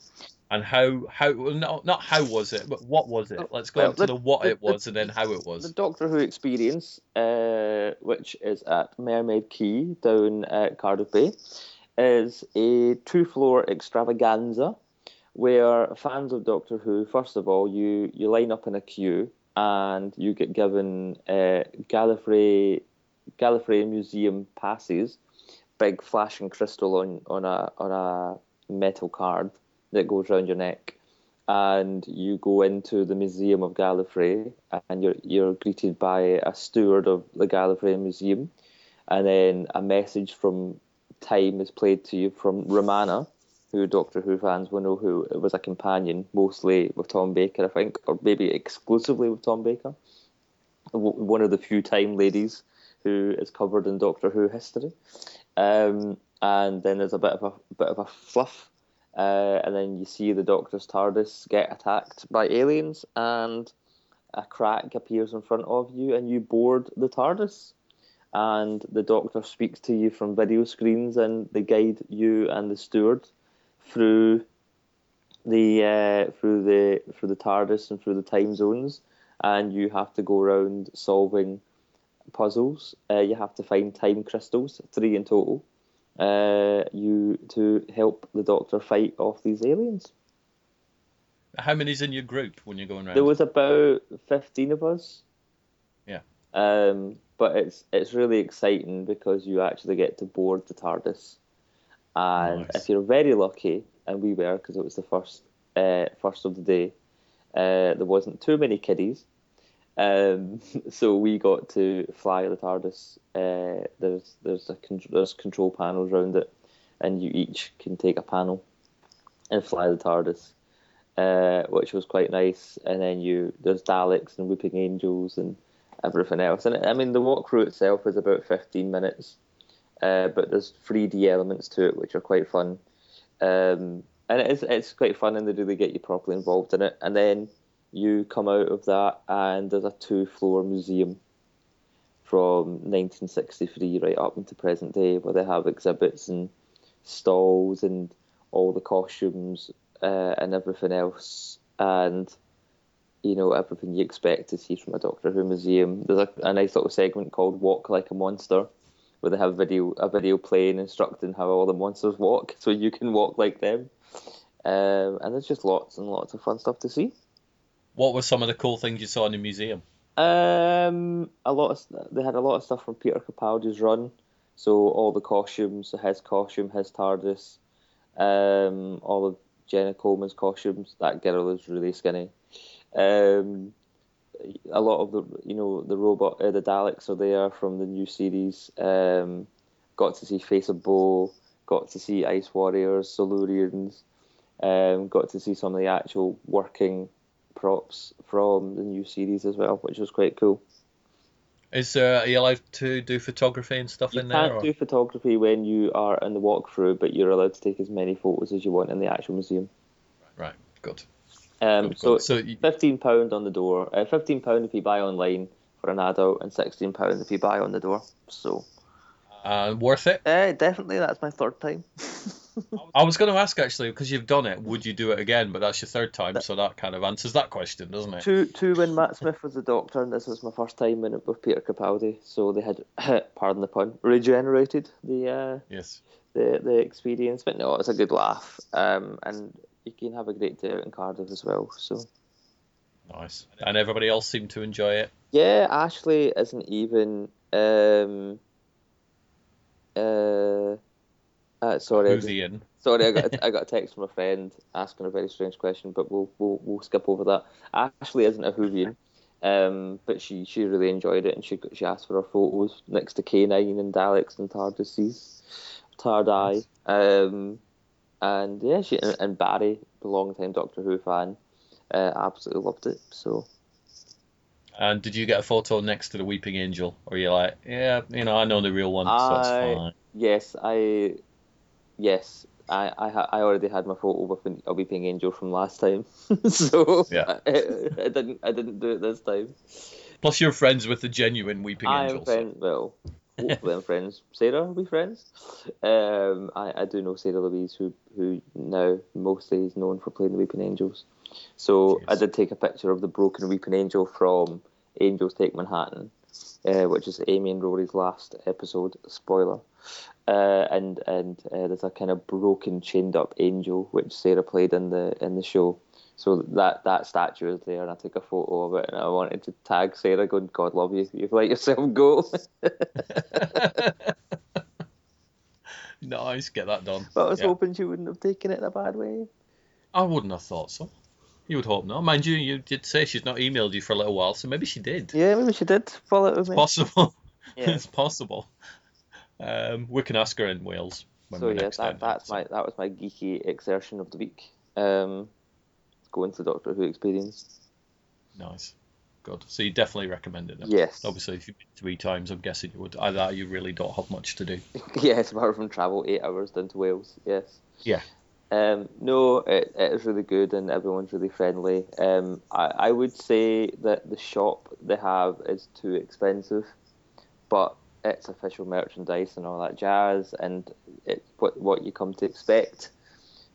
And how how well, not not how was it, but what was it? Let's go Well, into the- the what the- it was and then how it was. The. Doctor Who experience, uh, which is at Mermaid Quay down at Cardiff Bay, is a two-floor extravaganza where fans of Doctor Who, first of all, you you line up in a queue and you get given uh, Gallifrey Gallifrey Museum passes, big flashing crystal on on a on a metal card that goes around your neck and you go into the Museum of Gallifrey and you're you're greeted by a steward of the Gallifrey Museum and then a message from time is played to you from Romana who Doctor Who fans will know who was a companion mostly with Tom Baker I think or maybe exclusively with Tom Baker one of the few time ladies who is covered in Doctor Who history. Um, and then there's a bit of a bit of a fluff uh, and then you see the Doctor's TARDIS get attacked by aliens, and a crack appears in front of you, and you board the TARDIS. And the Doctor speaks to you from video screens, and they guide you and the steward through the uh, through the through the TARDIS and through the time zones, and you have to go around solving puzzles. Uh, you have to find time crystals, three in total uh, you to help the Doctor fight off these aliens. How many's in your group when you're going around? There was about fifteen of us. Yeah. Um, but it's it's really exciting because you actually get to board the TARDIS, and Nice. if you're very lucky, and we were because it was the first uh, first of the day, uh, there wasn't too many kiddies. Um, *laughs* so we got to fly the TARDIS. Uh, there's there's a there's control panels around it, and you each can take a panel and fly the TARDIS, uh, which was quite nice. And then you there's Daleks and Weeping Angels and everything else. And I mean the walkthrough itself is about 15 minutes, uh, but there's 3D elements to it which are quite fun. Um, and it's it's quite fun and they really get you properly involved in it. And then you come out of that and there's a two floor museum from 1963 right up into present day where they have exhibits and stalls and all the costumes uh, and everything else and you know everything you expect to see from a Doctor Who museum. There's a, a nice little segment called "Walk Like a Monster," where they have video a video playing instructing how all the monsters walk, so you can walk like them. Um, and there's just lots and lots of fun stuff to see. What were some of the cool things you saw in the museum? Um, a lot of they had a lot of stuff from Peter Capaldi's run, so all the costumes, his costume, his TARDIS, um, all of Jenna Coleman's costumes. That girl is really skinny. Um, a lot of the you know the robot uh, the Daleks are there from the new series. Um, got to see Face of Bo, got to see Ice Warriors, Silurians, um, got to see some of the actual working props from the new series as well, which was quite cool. Is uh, are you allowed to do photography and stuff You in can't there? or- do photography when you are in the walkthrough, but you're allowed to take as many photos as you want in the actual museum. Right, good. Um, good, so good. so you, fifteen pound on the door. Uh, fifteen pound if you buy online for an adult, and sixteen pound if you buy on the door. So uh, worth it? uh, definitely, that's my third time. *laughs* I was going to ask actually because you've done it. Would you do it again? But that's your third time, so that kind of answers that question, doesn't it? two two when Matt Smith was the Doctor, and this was my first time in it with Peter Capaldi. So they had, *laughs* pardon the pun, regenerated the uh, Yes. the the experience. But no, it was a good laugh, um, and you can have a great day out in Cardiff as well. So Nice. And everybody else seemed to enjoy it. yeah, Ashley isn't even. Um, uh, uh, sorry, I Who's Ian? Sorry, I got *laughs* I got a text from a friend asking a very strange question, but we'll we'll, we'll skip over that. Ashley isn't a Whovian, um, but she, she really enjoyed it, and she she asked for her photos next to K9 and Daleks and TARDISes, Tardai, um, and yeah, she and, and Barry, the long time Doctor Who fan, uh, absolutely loved it. So And did you get a photo next to the Weeping Angel, or you're like, yeah, you know, I know the real one, so I- fine. yes, I yes. I, I, ha- I already had my photo with a weeping angel from last time, *laughs* so Yeah. *laughs* I, I didn't I didn't do it this time. Plus, you're friends with the genuine Weeping Angels. I am Angel. so- friends. Well, *laughs* hopefully I'm friends. Sarah, are we friends? Um, I, I do know Sarah Louise, who who now mostly is known for playing the Weeping Angels. So I did take a picture of the broken Weeping Angel from Angels Take Manhattan, uh, which is Amy and Rory's last episode. Spoiler. Uh, and and uh, there's a kind of broken, chained up angel which Sarah played in the in the show. So that that statue is there, and I took a photo of it, and I wanted to tag Sarah, going, "God love you, you've let yourself go." *laughs* nice, get that done. but I was Yeah. hoping she wouldn't have taken it in a bad way. I wouldn't have thought so. You would hope not. Mind you, you did say she's not emailed you for a little while, so maybe she did. Yeah, maybe she did follow it with me. Possible. *laughs* Yeah. it's possible. Um, we can ask her in Wales when So we're yeah, next that, that's so- my that was my geeky exertion of the week. Um, going to the Doctor Who experience. Nice. Good. So you definitely recommend it. Yes. Obviously, if you've been three times, I'm guessing you would. Either you really don't have much to do. *laughs* yes, apart from travel eight hours down to Wales. Yes. Yeah. Um, no, it, it is really good and everyone's really friendly. Um, I, I would say that the shop they have is too expensive, but it's official merchandise and all that jazz, and it's what what you come to expect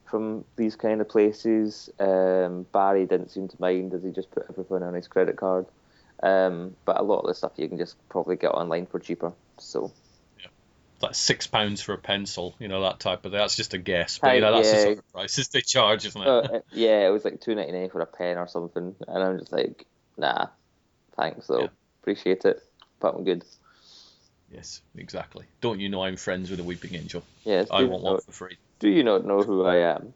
from these kind of places. Um, Barry didn't seem to mind as he just put everything on his credit card. Um, but a lot of the stuff you can just probably get online for cheaper. So Like six pounds for a pencil, you know that type of. thing. That's just a guess, but you know that's the yeah. sort of prices they charge, isn't it? Uh, yeah, it was like two ninety nine for a pen or something, and I'm just like, nah, thanks though, Yeah. appreciate it, but I'm good. yes, exactly. Don't you know I'm friends with a weeping angel? Yes. I want know, one for free. do you not know who I am?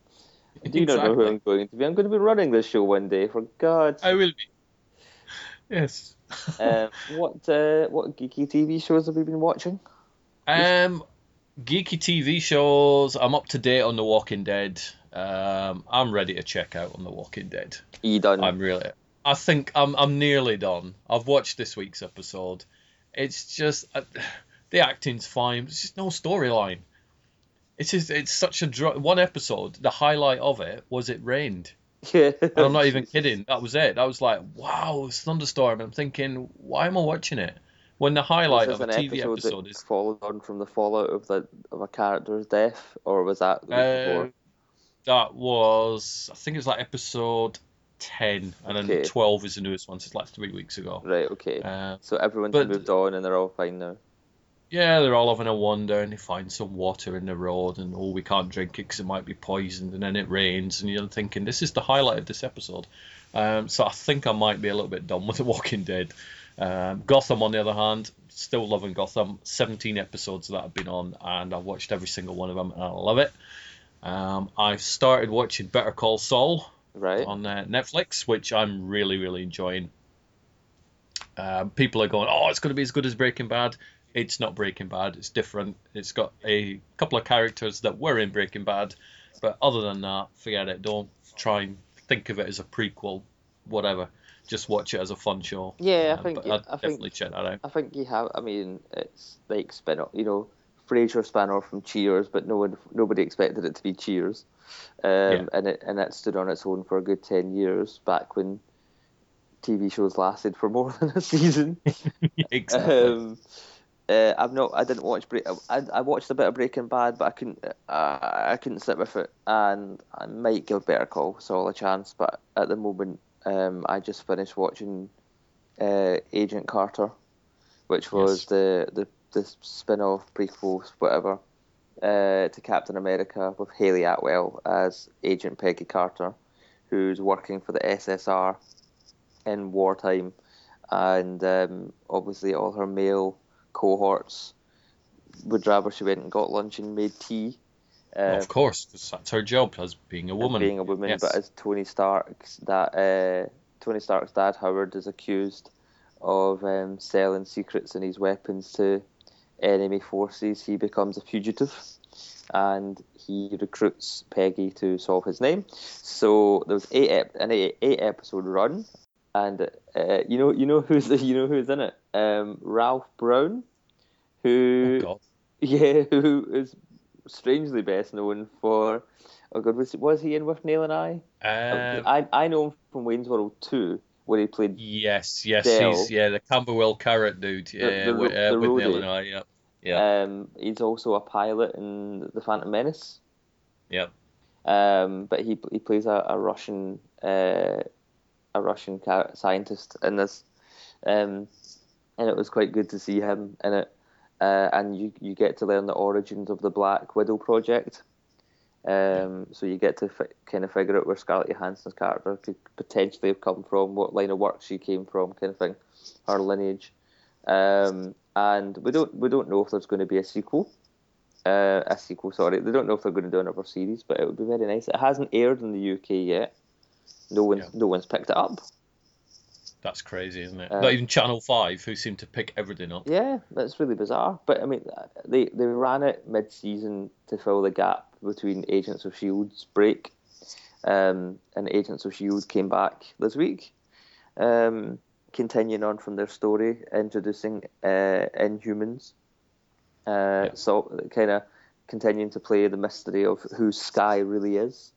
*laughs* Do you not know who I'm going to be? I'm going to be running this show one day. For God's I will be. *laughs* Yes. *laughs* um, what uh, what geeky TV shows have you been watching? Um, geeky TV shows. I'm up to date on The Walking Dead. Um, I'm ready to check out on The Walking Dead. You done? I'm really. I think I'm I'm nearly done. I've watched this week's episode. It's just uh, *sighs* the acting's fine. It's just no storyline. It's just it's such a dr- one episode. The highlight of it was it rained. Yeah. *laughs* And I'm not even kidding. That was it. That was like, wow, it's thunderstorm. I'm thinking, why am I watching it? When the highlight of a TV episode that is followed on from the fallout of the of a character's death, or was that the week Uh, before? that was I think it was like episode ten, and then twelve is the newest one. So it's like three weeks ago. Right. Okay. Uh, so everyone's but- moved on and they're all fine now. yeah, they're all having a wander, and they find some water in the road, and oh, we can't drink it because it might be poisoned, and then it rains, and you're thinking this is the highlight of this episode. Um, so I think I might be a little bit done with The Walking Dead. Um, Gotham, on the other hand, still loving Gotham. 17 episodes that I've been on, and I've watched every single one of them, and I love it. Um, I've started watching Better Call Saul Right. on uh, Netflix, which I'm really, really enjoying. Um, people are going, oh, it's going to be as good as Breaking Bad. It's not Breaking Bad. It's different. It's got a couple of characters that were in Breaking Bad, but other than that, forget it. Don't try and think of it as a prequel, whatever. Just watch it as a fun show. Yeah, I Um, think- I'd I think- definitely check that out. I think you have. I mean, it's like spin off. You know, Frasier spun off from Cheers, but no one, nobody expected it to be Cheers. Um, Yeah. and it and it stood on its own for a good ten years back when TV shows lasted for more *laughs* than a season. *laughs* exactly. Um, uh, I've not. I didn't watch. Break, I, I watched a bit of Breaking Bad, but I couldn't. Uh, I couldn't sit with it, and I might give Better Call Saul a chance. But at the moment, um, I just finished watching uh, Agent Carter, which was Yes. the the the spin-off prequel, whatever, uh, to Captain America with Hayley Atwell as Agent Peggy Carter, who's working for the SSR in wartime, and um, obviously all her male cohorts would rather she went and got lunch and made tea. Uh, of course, 'cause that's her job as being a woman. being a woman, Yes. but as Tony Stark's that uh, Tony Stark's dad Howard is accused of um, selling secrets and his weapons to enemy forces, he becomes a fugitive, and he recruits Peggy to solve his name. So there was eight ep- an eight, eight episode run, and uh, you know you know who's *laughs* you know who's in it? Um, Ralph Brown, who Oh, God. *laughs* yeah, who is strangely best known for. Oh God, was was he in Withnail and I? Um, I I know him from Wayne's World Two, where he played. Yes, yes, he's yeah the Camberwell Carrot dude. Yeah, the with, ro- uh, the Withnail and I. Yeah, yeah, Um, he's also a pilot in the Phantom Menace. yeah. Um, but he he plays a, a Russian uh, a Russian scientist in this, um, and it was quite good to see him in it. Uh, and you you get to learn the origins of the Black Widow project. Um, so you get to fi- kind of figure out where Scarlett Johansson's character could potentially have come from, what line of work she came from, kind of thing, her lineage. Um, and we don't we don't know if there's going to be a sequel. Uh, a sequel, sorry. They don't know if they're going to do another series, but it would be very nice. It hasn't aired in the UK yet. No one's Yeah. no one's picked it up. That's crazy, isn't it? Uh, Not even Channel Five, who seem to pick everything up. Yeah, that's really bizarre. But I mean, they they ran it mid season to fill the gap between Agents of Shield's break, um, and Agents of Shield came back this week, um, continuing on from their story, introducing uh, Inhumans. Uh, Yeah. So kind of continuing to play the mystery of who Skye really is,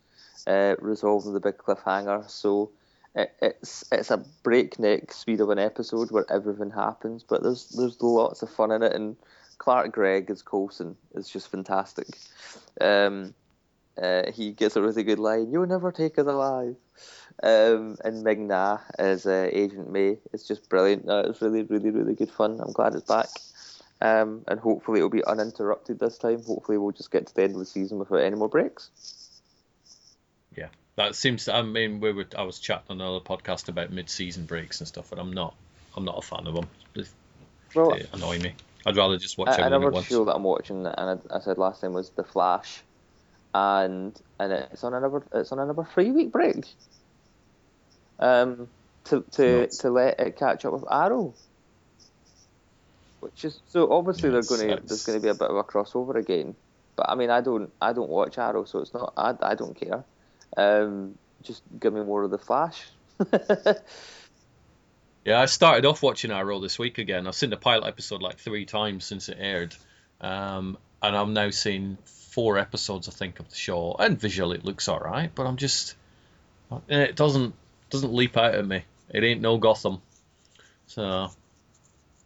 uh, resolving the big cliffhanger. So it, it's it's a breakneck speed of an episode where everything happens, but there's there's lots of fun in it, and Clark Gregg as Coulson is just fantastic. Um, uh, he gets a really good line, "You'll never take us alive," um, and Ming as uh, Agent May is just brilliant. Uh, it's really really really good fun. I'm glad it's back. Um, and hopefully it'll be uninterrupted this time. Hopefully we'll just get to the end of the season without any more breaks. Yeah, that seems. To, I mean, we were. I was chatting on another podcast about mid-season breaks and stuff, and I'm not. I'm not a fan of them. They, Well, they annoy me. I'd rather just watch everything another show that I'm watching, and I, I said last time was The Flash, and and it's on another it's on another three week break. Um, to to, to let it catch up with Arrow. Which is so obviously Yes, they're going to there's going to be a bit of a crossover again. But I mean, I don't I don't watch Arrow, so it's not I, I don't care. Um, just give me more of the Flash. *laughs* Yeah, I started off watching Arrow this week again. I've seen the pilot episode like three times since it aired, um, and I'm now seeing four episodes, I think, of the show. And visually, it looks all right, but I'm just it doesn't doesn't leap out at me. It ain't no Gotham, so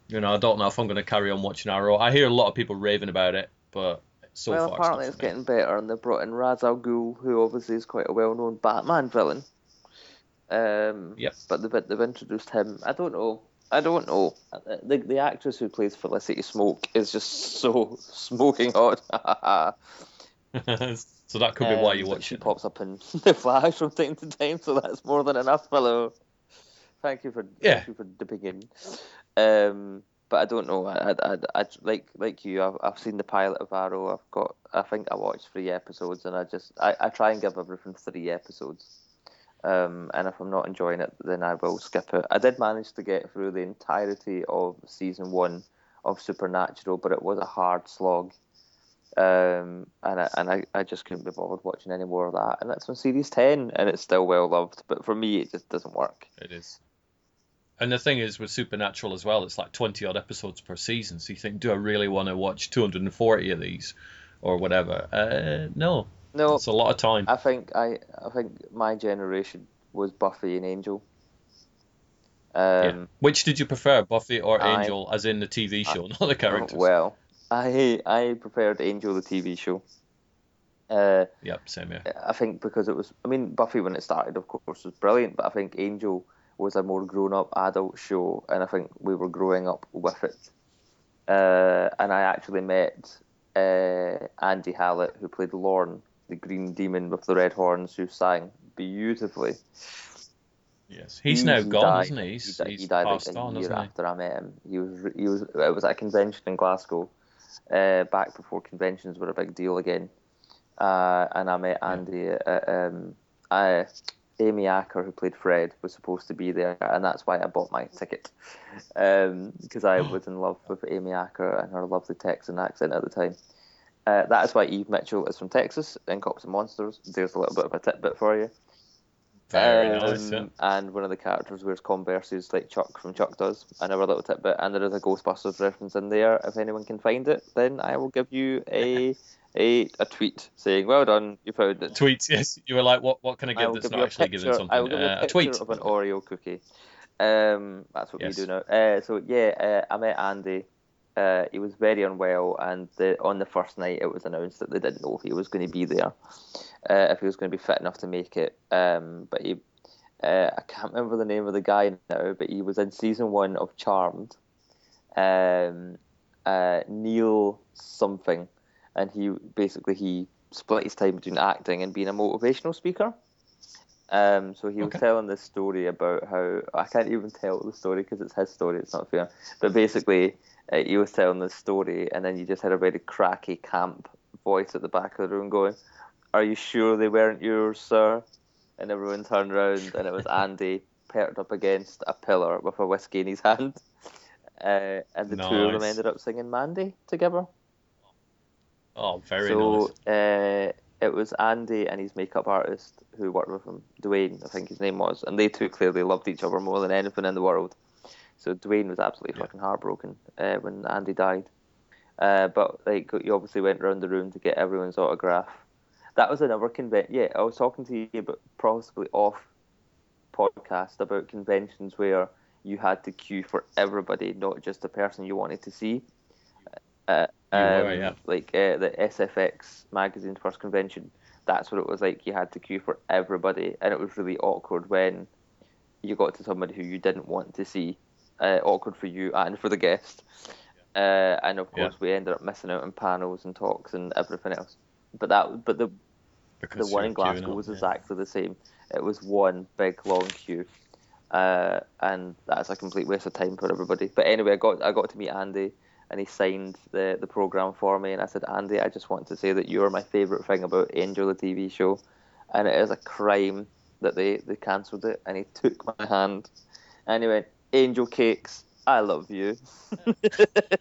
you know I don't know if I'm going to carry on watching Arrow. I hear a lot of people raving about it, but so well, far apparently it's, getting better, and they brought in Ra's al Ghul, who obviously is quite a well-known Batman villain. Um, Yep. But they've, they've introduced him. I don't know. I don't know. The the actress who plays Felicity Smoak is just *laughs* so smoking hot. *laughs* so that could be why Um, you but watch She it. pops up in *laughs* the Flash from time to time, so that's more than enough. fellow. Thank you for Yeah. thank you for dipping in. Um, but I don't know. I, I, I, like like you. I've, I've seen the pilot of Arrow. I've got. I think I watched three episodes, and I just I, I try and give everything three episodes. Um, and if I'm not enjoying it, then I will skip it. I did manage to get through the entirety of season one of Supernatural, but it was a hard slog. Um, and I, and I, I just couldn't be bothered watching any more of that. And that's on series 10, and it's still well loved. But for me, it just doesn't work. It is. And the thing is with Supernatural as well, it's like 20 odd episodes per season. So you think, do I really want to watch 240 of these or whatever? Uh, no. No, It's a lot of time. I think I I think my generation was Buffy and Angel. Um, yeah. Which did you prefer, Buffy or I- Angel, as in the TV show, *laughs* not the characters? Well, I I preferred Angel the TV show. Uh, Yep, same here. I think because it was, I mean, Buffy when it started, of course, was brilliant, but I think Angel was a more grown up adult show, and I think we were growing up with it. Uh, and I actually met uh, Andy Hallett, who played Lorne, the green demon with the red horns, who sang beautifully. Yes, he's He- now he gone, died- isn't he? He's, he, di- he's he died passed like a on, year after I met him. He was he was it was at a convention in Glasgow, uh, back before conventions were a big deal again. Uh, and I met Andy. Uh, um, I, Amy Acker, who played Fred, was supposed to be there, and that's why I bought my ticket because I was in love with Amy Acker and her lovely Texan accent at the time. Uh, that is why Eve Mitchell is from Texas in Cops and Monsters. There's a little bit of a tidbit for you. Very Um, nice, yeah. And one of the characters wears Converses like Chuck from Chuck does. Another little tidbit, and there is a Ghostbusters reference in there. If anyone can find it, then I will give you a *laughs* a, a tweet saying, "Well done, you found it." Tweets, yes. You were like, what What can I I give will that's give not actually picture. giving something? I will give Uh, a a tweet. of an Oreo cookie. Um, that's what Yes. we do now. Uh, so yeah, uh, I met Andy. Uh, he was very unwell, and the, on the first night, it was announced that they didn't know if he was going to be there, uh, if he was going to be fit enough to make it. Um, but he, uh, I can't remember the name of the guy now, but he was in season one of Charmed. Um, uh, Neil something, and he basically he split his time between acting and being a motivational speaker. Um, so he was telling this story about how I can't even tell the story because it's his story. It's not fair. But basically, uh, he was telling the story, and then you just had a very cracky camp voice at the back of the room going, "Are you sure they weren't yours, sir?" And everyone turned around, and it was *laughs* Andy perched up against a pillar with a whiskey in his hand. Uh, and the two of them ended up singing Mandy together. Oh, very so nice. uh, it was Andy and his makeup artist who worked with him, Dwayne, I think his name was, and they two clearly loved each other more than anything in the world. So Dwayne was absolutely Yeah. fucking heartbroken uh, when Andy died. Uh, but like you obviously went around the room to get everyone's autograph. That was another convention. Yeah, I was talking to you about possibly off podcast about conventions where you had to queue for everybody, not just the person you wanted to see. Uh, You were, um, yeah. Like uh, the SFX magazine's first convention, that's what it was like. You had to queue for everybody, and it was really awkward when you got to somebody who you didn't want to see. Uh, awkward for you and for the guest. Uh, and of Yeah. course, we ended up missing out on panels and talks and everything else. But that, but the Because the one in Glasgow up, was yeah. exactly the same. It was one big long queue, uh, and that's a complete waste of time for everybody. But anyway, I got I got to meet Andy, and he signed the the program for me. And I said, Andy, I just want to say that you're my favourite thing about Angel, the TV show, and it is a crime that they they cancelled it. And he took my hand, And he went, Angel Cakes, I love you. *laughs*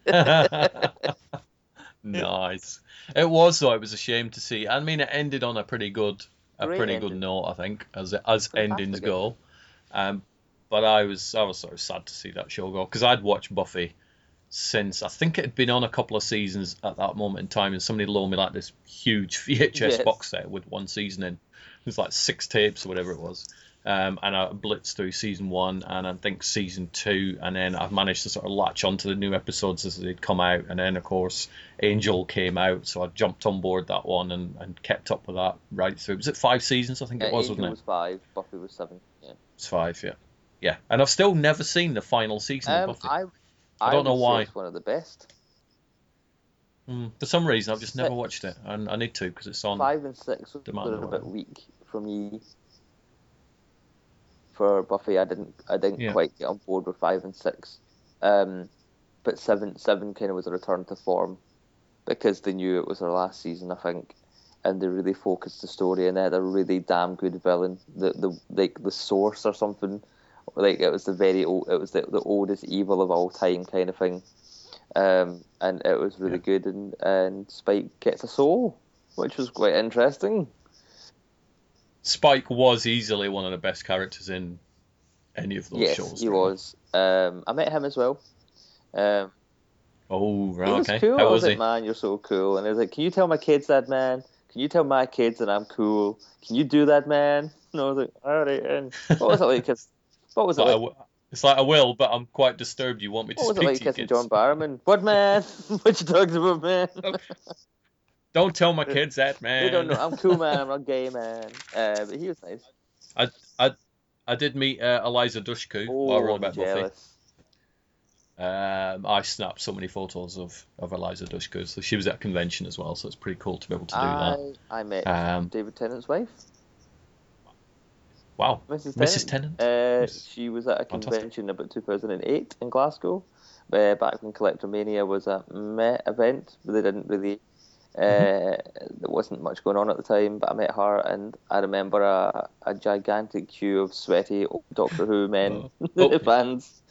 *laughs* nice. It was though. It was a shame to see. I mean, it ended on a pretty good, a Great pretty ending. good note, I think, as as endings go. Um, but I was I was sort of sad to see that show go because I'd watched Buffy since I think it had been on a couple of seasons at that moment in time, and somebody loaned me like this huge *laughs* VHS Yes. box set with one season in. It was like six tapes or whatever it was. Um, and I blitzed through season one and I think season two, and then I've managed to sort of latch onto the new episodes as they'd come out. And then, of course, Angel came out, so I jumped on board that one and, and kept up with that right through. Was it five seasons? I think Yeah, it was, Angel wasn't it? It was five, Buffy was seven. Yeah. It's five, yeah. Yeah, and I've still never seen the final season Um, of Buffy. I, I don't know why. It's one of the best. Mm, for some reason, I've just never watched it, and I need to because it's on. Five and six Demand were a or bit weak for me. For Buffy, I didn't, I didn't Yeah. quite get on board with five and six. Um, but seven, seven kind of was a return to form because they knew it was their last season, I think, and they really focused the story and they had a really damn good villain. The the like the source or something, like it was the very old, it was the, the oldest evil of all time kind of thing. Um, and it was really Yeah. good, and and Spike gets a soul, which was quite interesting. Spike was easily one of the best characters in any of those yes, shows. he was. Um, I met him as well. Um, Oh, he was okay. cool. How I was was like, man, you're so cool. And I was like, can you tell my kids that, man? Can you tell my kids that I'm cool? Can you do that, man? And I was like, all right. And *laughs* what was it like? What was it like? it's like I will, but I'm quite disturbed. You want me to What was it speak like to you kissing kids? John Barrowman? What man? what you talking about, man? *laughs* Don't tell my kids that, man. They don't know. I'm cool, man. I'm not gay, man. Uh, but he was nice. I, I, I did meet uh, Eliza Dushku Oh, while we we're on I'm Buffy. Um, I snapped so many photos of, of Eliza Dushku. So she was at a convention as well, so it's pretty cool to be able to do I, I met Um, David Tennant's wife. Wow. Mrs. Tennant. Mrs. Tennant? Uh, she was at a Fantastic. convention about 2008 in Glasgow, uh, back when Collectormania was a Met event, but they didn't really. Uh, Mm-hmm. There wasn't much going on at the time, but I met her, and I remember a, a gigantic queue of sweaty Doctor Who men Oh. *laughs* fans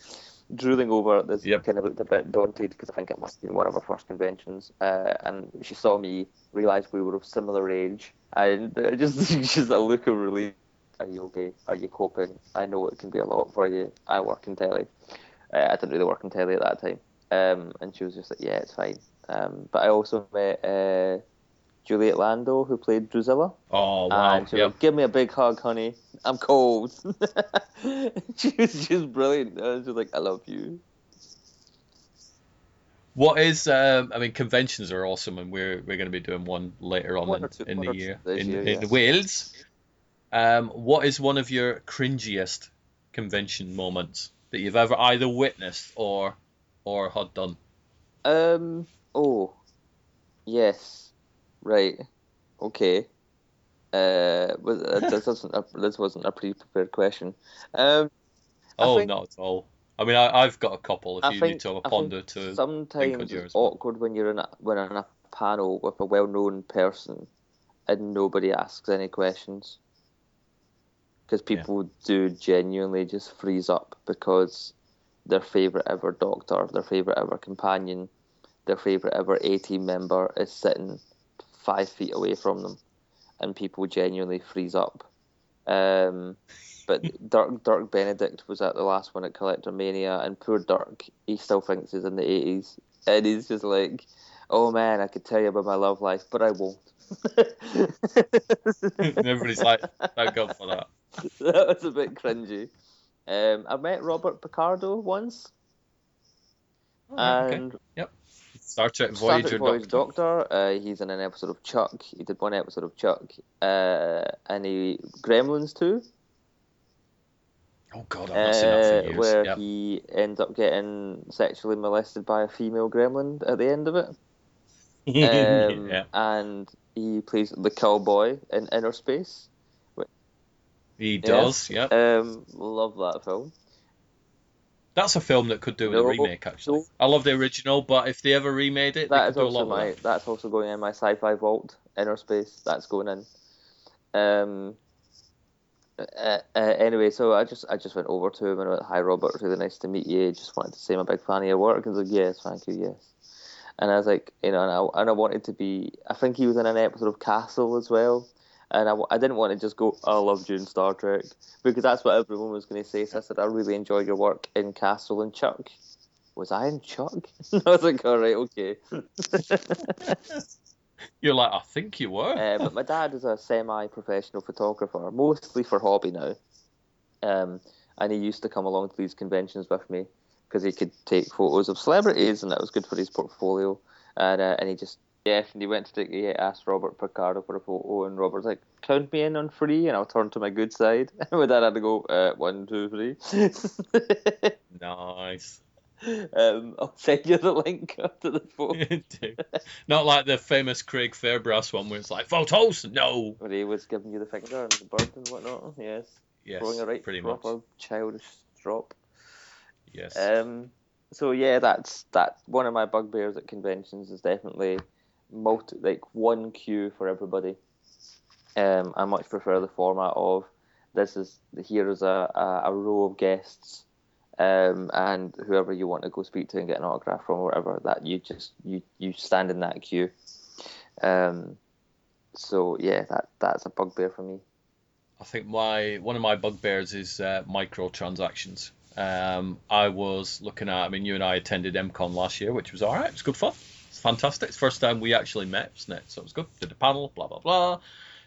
drooling over this. Yep. Kind of looked a bit daunted because I think it must have been one of our first conventions. Uh, and she saw me, realised we were of similar age, and *laughs* uh, just *laughs* just a look of relief. Are you okay? Are you coping? I know it can be a lot for you. I work in telly. Uh, I didn't really work in telly at that time. Um, and she was just like, yeah, it's fine. Um, but I also met uh, Juliet Landau, who played Drusilla. Oh, wow. And she was Yep. like, give me a big hug, honey. I'm cold. *laughs* she was just brilliant. She was like, I love you. What is? Um, I mean, conventions are awesome, and we're we're going to be doing one later on One in, two- in the year in, year, in yeah. Wales. Um, what is one of your cringiest convention moments that you've ever either witnessed or or had done? Um. Oh. Yes. Right. Okay. Uh. Was, uh, this wasn't a, this wasn't a pre-prepared question. Um. Oh, think- not at all. I mean, I, I've got a couple. If I you think, need to have a I think ponder to sometimes it's awkward when you're in a, when in a panel with a well-known person and nobody asks any questions because Yeah. people do genuinely just freeze up because their favorite ever doctor, their favorite ever companion, their favorite ever A team member is sitting five feet away from them, and people genuinely freeze up. Um, but *laughs* Dirk Dirk Benedict was at the last one at Collectormania, and poor Dirk, he still thinks he's in the eighties, and he's just like, "Oh man, I could tell you about my love life, but I won't." *laughs* Everybody's like, thank God for that. *laughs* that was a bit cringy. Um, I met Robert Picardo once, Oh, right, okay. and Yep. Star Trek Star Trek Voyager Voyager Doctor. Doctor. Uh, he's in an episode of Chuck. He did one episode of Chuck, uh, and he Gremlins too, Oh God, I've not seen that uh, for years. where Yep. he ends up getting sexually molested by a female gremlin at the end of it. *laughs* Um, yeah, And he plays the cowboy in Innerspace. he does. Yep. Um, love that film. That's a film that could do with a remake. Actually, no. I love the original, but if they ever remade it, That is also my that's also going in my sci-fi vault. Innerspace. That's going in. Um, Uh, uh, anyway, so I just I just went over to him and I went, "Hi, Robert. Really nice to meet you. Just wanted to say I'm a big fan of your work." And he's like, "Yes, thank you, yes." And I was like, you know, and I, and I wanted to be. I think he was in an episode of Castle as well, and I, I didn't want to just go, "I love in Star Trek," because that's what everyone was going to say. So I said, "I really enjoyed your work in Castle and Chuck." Was I in Chuck? *laughs* I was like, "All right, okay." *laughs* You're like, I think you were. Uh, but my dad is a semi-professional photographer, mostly for hobby now. Um, and he used to come along to these conventions with me because he could take photos of celebrities, and that was good for his portfolio. And uh, and he just yeah, and he went to take, he asked Robert Picardo for a photo, and Robert's like, "Count me in on three, and I'll turn to my good side. *laughs* And that, I had to go uh, one, two, three. *laughs* nice. Um, I'll send you the link *laughs* after the photo. Not like the famous Craig Fairbrass one where it's like photos, no. Where he was giving you the finger and the bird and whatnot. Yes. Yes. Throwing a right pretty proper much. childish drop. Yes. Um. So yeah, that's that's one of my bugbears at conventions is definitely multi like one queue for everybody. Um, I much prefer the format of this is here is a, a, a row of guests, um, and whoever you want to go speak to and get an autograph from, or whatever that you just you you stand in that queue. Um, so yeah, that that's a bugbear for me. I think my one of my bugbears is uh, microtransactions. Um, I was looking at. I mean, you and I attended MCon last year, which was all right. It was good fun. It's fantastic. It's the first time we actually met, wasn't it? So it was good. Did a panel, blah blah blah.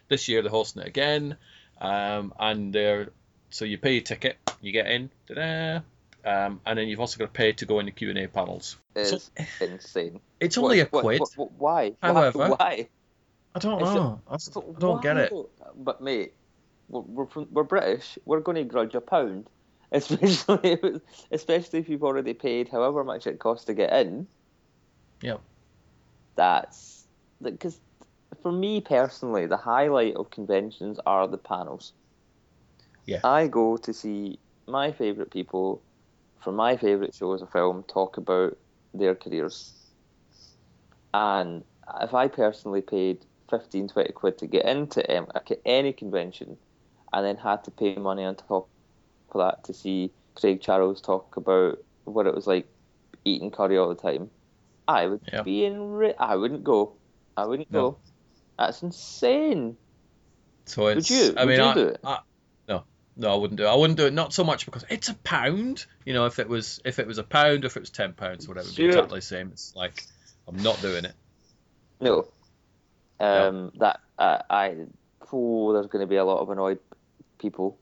This year they're hosting it again, um, and they're so you pay your ticket, you get in, da-da, um, and then you've also got to pay to go in the Q and A panels. It's So- insane. It's only What- a quid. what- what- why? However, why? Why? I don't know. I don't get it. But mate, we're we're, from, we're British. We're going to grudge a pound, *laughs* especially if, especially if you've already paid however much it costs to get in. Yep. That's because for me personally, the highlight of conventions are the panels. Yeah. I go to see my favourite people from my favourite shows or film talk about their careers. And if I personally paid 15, 20 quid to get into um, any convention and then had to pay money on top of that to see Craig Charles talk about what it was like eating curry all the time, I would Yeah. be in. Ri- I wouldn't go. I wouldn't No. go. That's insane. So it's. you? I Would mean, you I, do it? I, no, no, I wouldn't do it. I wouldn't do it. Not so much because it's a pound. You know, if it was if it was a pound, if it was ten pounds, or whatever, it'd be Sure. exactly the same. It's like I'm not doing it. No. Um, That uh, I. Oh, there's going to be a lot of annoyed people.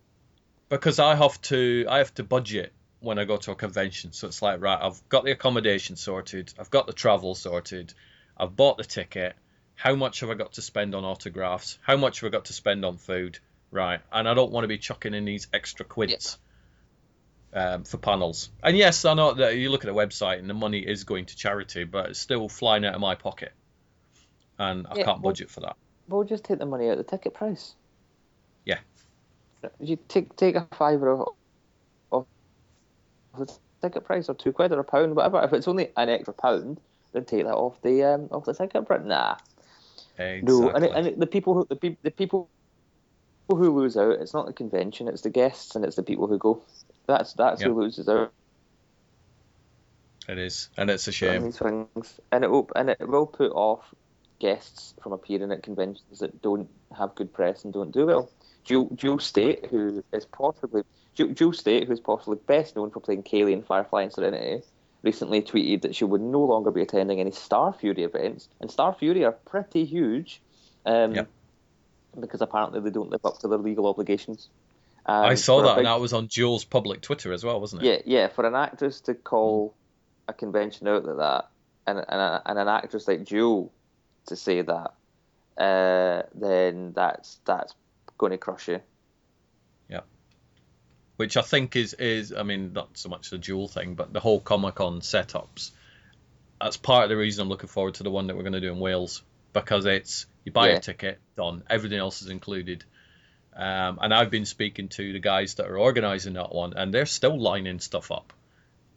because I have to I have to budget when I go to a convention. So it's like right, I've got the accommodation sorted, I've got the travel sorted, I've bought the ticket. How much have I got to spend on autographs? How much have I got to spend on food? Right, and I don't want to be chucking in these extra quids um, for panels. And yes, I know that you look at the website and the money is going to charity, but it's still flying out of my pocket, and I Yeah, can't well- budget for that. Well, just take the money out of the ticket price. Yeah. You take take a fiver of the ticket price, or two quid, or a pound, whatever. If it's only an extra pound, then take that off the um, off the ticket price. Nah, Exactly. no. And, it, and it, the people who the, peop the people who lose out, it's not the convention, it's the guests, and it's the people who go. That's that's who loses out it is, and it's a shame. these things, and it will and it will put off guests from appearing at conventions that don't have good press and don't do well. Jill, Jewel Staite, who is possibly Jill, Jewel Staite, who is possibly best known for playing Kaylee in Firefly and Serenity, recently tweeted that she would no longer be attending any Starfury events, and Starfury are pretty huge, um, Yep. because apparently they don't live up to their legal obligations. I saw that, big- and that was on Jewel's public Twitter as well, wasn't it? yeah, yeah. For an actress to call a convention out like that, and and, a, and an actress like Jewel to say that, uh, then that's that's going to crush you. Which I think is is I mean not so much the Jewel thing, but the whole Comic Con setups. That's part of the reason I'm looking forward to the one that we're going to do in Wales because it's you buy Yeah. a ticket, done, everything else is included. Um, and I've been speaking to the guys that are organising that one, and they're still lining stuff up,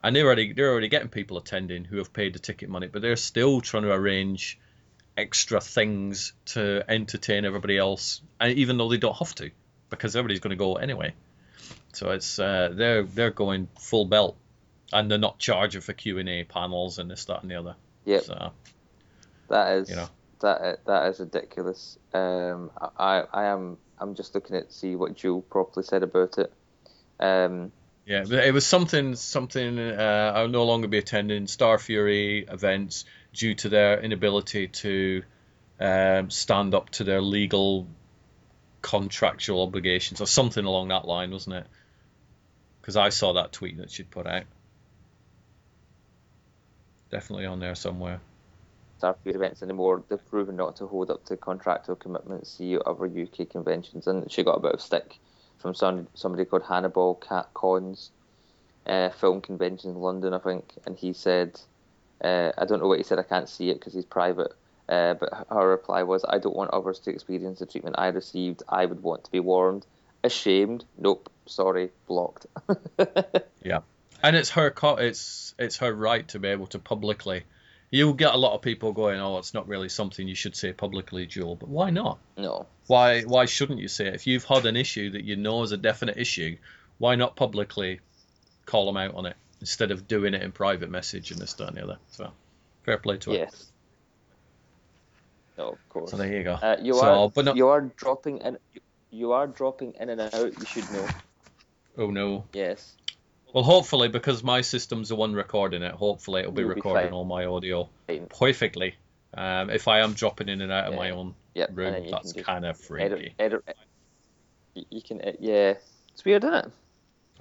and they're already they're already getting people attending who have paid the ticket money, but they're still trying to arrange extra things to entertain everybody else, and even though they don't have to. because everybody's going to go anyway. So it's uh, they're they're going full belt, and they're not charging for Q and A panels and this that and the other. Yep. So That is You know. that that is ridiculous. Um, I I am I'm just looking at see what Joe properly said about it. Um, yeah, it was something something. Uh, I'll no longer be attending Starfury events due to their inability to um, stand up to their legal contractual obligations or something along that line, wasn't it? Because I saw that tweet that she'd put out. Definitely on there somewhere. Starfury events anymore. They've proven not to hold up to contractual commitments. See other UK conventions, and she got a bit of stick from some, somebody called Hannibal Cat Cons, uh, film convention in London, I think, and he said, uh, I don't know what he said. I can't see it because he's private. Uh, but her reply was, "I don't want others to experience the treatment I received. I would want to be warned. Ashamed? Nope. Sorry. Blocked." *laughs* Yeah, and it's her co- it's it's her right to be able to publicly. You'll get a lot of people going, "Oh, it's not really something you should say publicly, Jewel." But why not? no. Why why shouldn't you say it? If you've had an issue that you know is a definite issue, why not publicly call them out on it instead of doing it in private message and this that and the other? So fair play to her. Yes. No, of course. So there you go. Uh, you so, are but not, you are dropping in. You are dropping in and out. You should know. oh no. Yes. Well, hopefully, because my system's the one recording it, hopefully it'll be You'll be recording fine. all my audio Fine. perfectly. Um, if I am dropping in and out of my own Yep. room, that's kind of edit, freaky. edit, you- You can. ed- Yeah. It's weird, isn't it?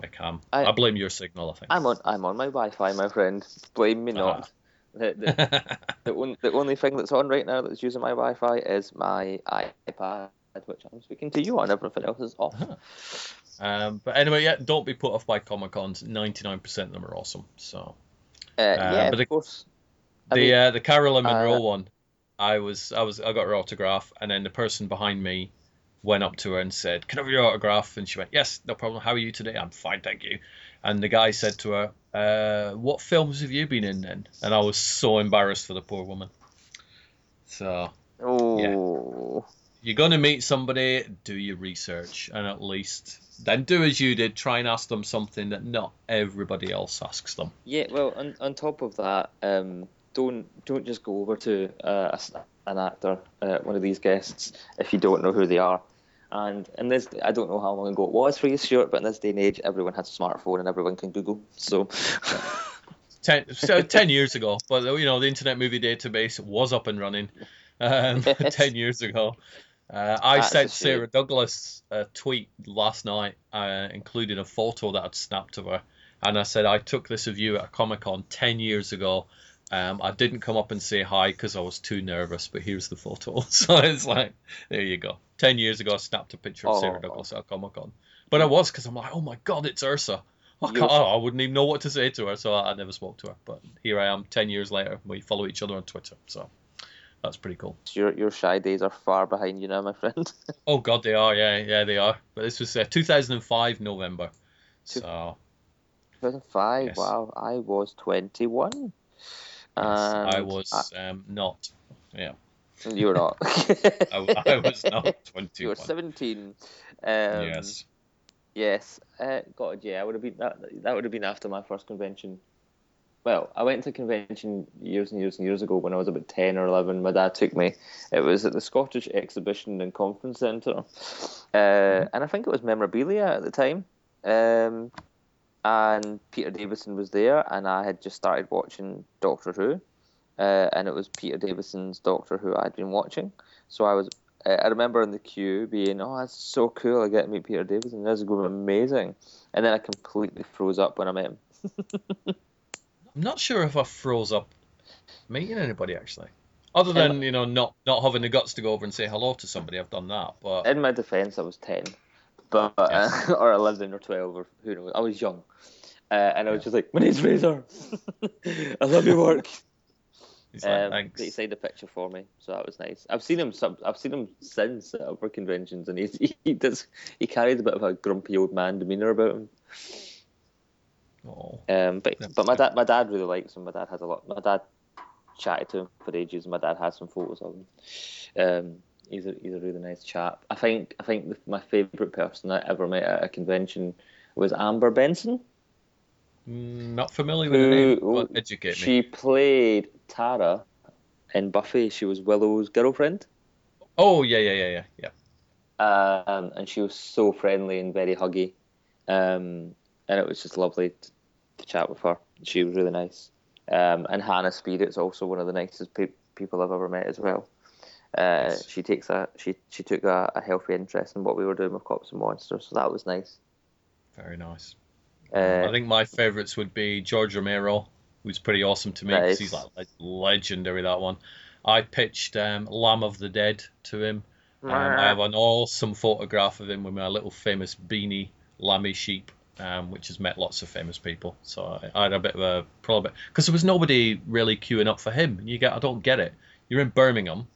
I can. I- I, blame your signal, I think. I'm on. I'm on my Wi-Fi, my friend. Blame me not. Ah. The, the, *laughs* the, on, the only thing that's on right now that's using my Wi-Fi is my iPad, which I'm speaking to you on. Everything else is off. um, but anyway, yeah, don't be put off by Comic Cons. 99% of them are awesome. So Uh, yeah, but of the- course. I the mean, uh, the Caroline Munro uh, one, I was I was I got her autograph, and then the person behind me went up to her and said, "Can I have your autograph?" And she went, "Yes, no problem. How are you today? I'm fine, thank you." And the guy said to her, uh, "What films have you been in then?" And I was so embarrassed for the poor woman. So oh, you're gonna meet somebody, do your research, and at least then do as you did. Try and ask them something that not everybody else asks them. Yeah, well, on, on top of that, um, don't don't just go over to uh, an actor, uh, one of these guests, if you don't know who they are. And in this, I don't know how long ago it was for you, Stuart, but in this day and age, everyone has a smartphone and everyone can Google. So, *laughs* ten, so 10 years ago but you know the internet movie database was up and running um, *laughs* Yes. 10 years ago uh, i That's sent sarah douglas a tweet last night uh, including a photo that i'd snapped of her and i said i took this of you at a comic-con 10 years ago um, I didn't come up and say hi because I was too nervous, but here's the photo. *laughs* So it's like, there you go. Ten years ago, I snapped a picture of Sarah Oh. Douglas at a Comic Con. But I was because I'm like, oh my god, it's Ursa. *laughs* I, can't, I wouldn't even know what to say to her, so I, I never spoke to her. But here I am, ten years later. We follow each other on Twitter, so that's pretty cool. your your shy days are far behind you now, my friend. *laughs* Oh god, they are, yeah, yeah, they are. But this was uh, 2005 November, Two- so 2005. Yes. Wow, I was 21. yes, I was um, not. Yeah, You were not. *laughs* I, I was not *laughs* 21. You were 17. Um, yes. Yes, uh, God, yeah, I would have been that. That would have been after my first convention. Well, I went to a convention years and years and years ago when I was about ten or eleven. My dad took me. It was at the Scottish Exhibition and Conference Centre, uh, and I think it was memorabilia at the time. Um, and Peter Davison was there, and I had just started watching Doctor Who, uh, and it was Peter Davison's Doctor Who I'd been watching. So I was uh, I remember in the queue being, oh, that's so cool. I get to meet Peter Davison. This is going to be amazing. And then I completely froze up when I met him. *laughs* I'm not sure if I froze up meeting anybody actually. Other than you know not not having the guts to go over and say hello to somebody, I've done that. But In my defense, I was 10, but uh, *laughs* or 11 or 12, or who knows. I was young. Uh, and I was just like, my name's Razor. *laughs* I love your work. *laughs* he's Um, thanks. he signed a picture for me, so that was nice. I've seen him. Some, I've seen him since at other conventions, and he's, he does. He carries a bit of a grumpy old man demeanor about him. Oh, Um, but That's but my dad my dad really likes him. My dad has a lot. My dad chatted to him for ages. My dad has some photos of him. Um, he's a he's a really nice chap. I think I think my favourite person I ever met at a convention was Amber Benson. Mm, not familiar with the name, but educate she me. She played Tara in Buffy. She was Willow's girlfriend. Oh yeah yeah yeah yeah yeah. Um, and she was so friendly and very huggy, um, and it was just lovely to, to, chat with her. She was really nice. Um, and Hannah Speed is also one of the nicest pe- people I've ever met as well. Uh, she takes a she she took a, a, healthy interest in what we were doing with cops and monsters, so that was nice. Very nice. Uh, I think my favourites would be George Romero, who's pretty awesome to me because he's like legendary that one. I pitched um, Lamb of the Dead to him. Um, I have an awesome photograph of him with my little famous beanie lammy sheep, um, which has met lots of famous people. So I, I had a bit of a problem because there was nobody really queuing up for him. You get, I don't get it. You're in Birmingham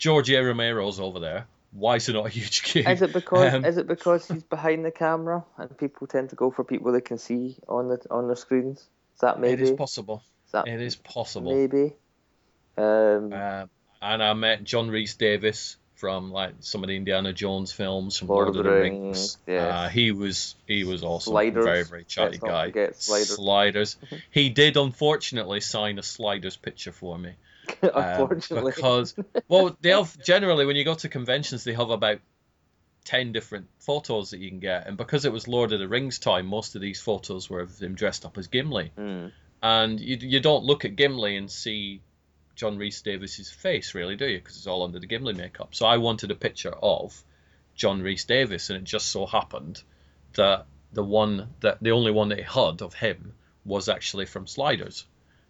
George A. Romero's over there. Why is it not a huge queue? Is it because um, is it because he's behind the camera and people tend to go for people they can see on the on their screens? Is that maybe? It is possible. Is that it is possible. Maybe. Um, uh, and I met John Rhys Davies from like some of the Indiana Jones films, from Lord, Lord of the Rings. Rings. Yes. Uh, he was he was awesome. Sliders. Very very chatty guy. Sliders. sliders. he did unfortunately sign a sliders picture for me. *laughs* Unfortunately, um, because well, they have generally when you go to conventions, they have about ten different photos that you can get, and because it was Lord of the Rings time, most of these photos were of him dressed up as Gimli, mm. and you you don't look at Gimli and see John Rhys Davies's face, really, do you? Because it's all under the Gimli makeup. So I wanted a picture of John Rhys Davies, and it just so happened that the one that the only one that he had of him was actually from Sliders.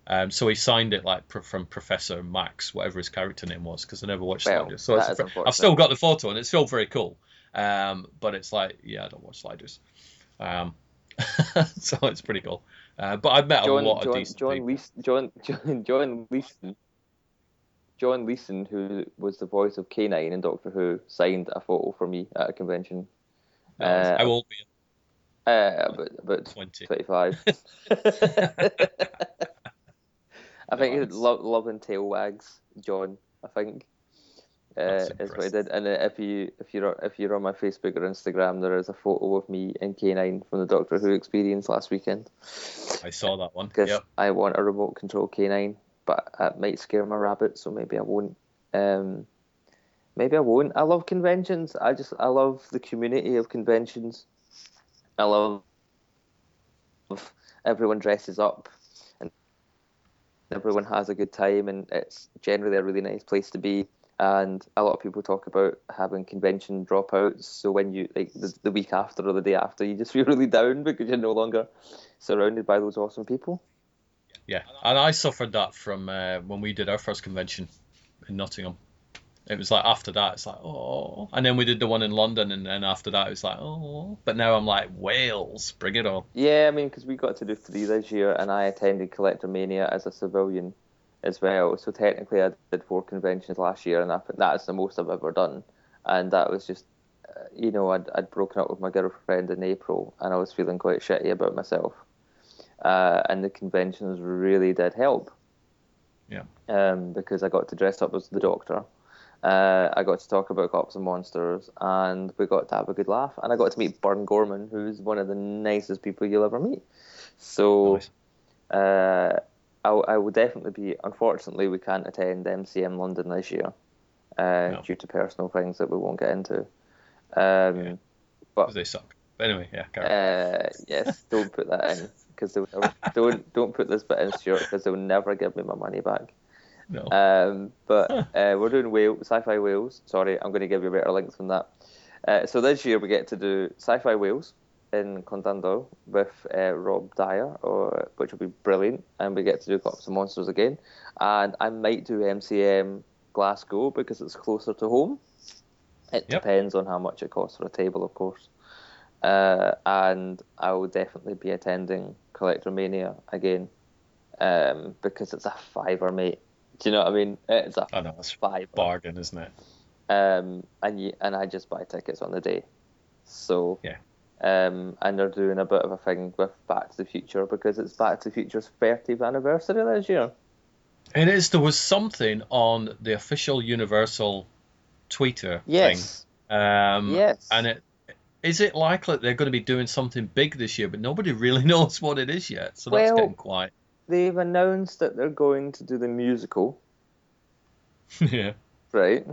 Um, so he signed it like from Professor Max, whatever his character name was, because I never watched well, Sliders. So I've still got the photo, and it's still very cool. Um, but it's like, yeah, I don't watch Sliders. Um, *laughs* so it's pretty cool. Uh, but I've met John, a lot John, of decent John people. Lees, *laughs* John, John, John John Leeson, who was the voice of K9 in Doctor Who, signed a photo for me at a convention. uh, how old were you? Uh, about, about 20. 25. *laughs* I think it's love, love and tail wags, John. I think uh, is what I did. And if you if you're if you're on my Facebook or Instagram, there is a photo of me in K9 from the Doctor Who experience last weekend. I saw that one. Because yep. I want a remote control K9, but it might scare my rabbit, so maybe I won't. Um, maybe I won't. I love conventions. I just I love the community of conventions. I love everyone dresses up and everyone has a good time, and it's generally a really nice place to be. And a lot of people talk about having convention dropouts. So when you like the, the week after or the day after, you just *laughs* feel really down because you're no longer surrounded by those awesome people. Yeah, and I suffered that from uh, when we did our first convention in Nottingham. It was like after that it's like oh. And then we did the one in london and then after that it was like oh. But now i'm like wales bring it on. Yeah i mean because we got to do three this year and i attended Collectormania as a civilian as well. So technically i did four conventions last year and that's the most i've ever done. And that was just uh, you know I'd, I'd broken up with my girlfriend in april and i was feeling quite shitty about myself uh, and the conventions really did help yeah um, because i got to dress up as the doctor uh, I got to talk about cops and monsters, and we got to have a good laugh. And I got to meet Burn Gorman, who's one of the nicest people you'll ever meet. So, nice. uh, I, I will definitely be. Unfortunately, we can't attend MCM London this year uh, no. due to personal things that we won't get into. Um, yeah. But they suck. But anyway, yeah. Uh, yes, don't put that in *laughs* because they don't *laughs* don't put this bit in, Stuart, because they'll never give me my money back. No. Um, but uh, we're doing Wales, Sci-Fi Wales. Sorry, I'm going to give you a better link than that. Uh, so this year we get to do Sci-Fi Wales in Llandudno with uh, Rob Dyer, or, which will be brilliant, and we get to do Cops and Monsters again. And I might do MCM Glasgow because it's closer to home. It yep. depends on how much it costs for a table, of course. Uh, and I will definitely be attending Collectormania again um, because it's a fiver, mate. Do you know what I mean? It's a I know, it's five bargain, isn't it? Um, and you, and I just buy tickets on the day. So yeah. Um, and they're doing a bit of a thing with Back to the Future because it's Back to the Future's 30th anniversary this year. It is. There was something on the official Universal Twitter Yes. thing. Um, Yes. And it is it likely they're going to be doing something big this year, but nobody really *laughs* knows what it is yet. So that's Well- getting quiet. They've announced that they're going to do the musical, *laughs* yeah. right?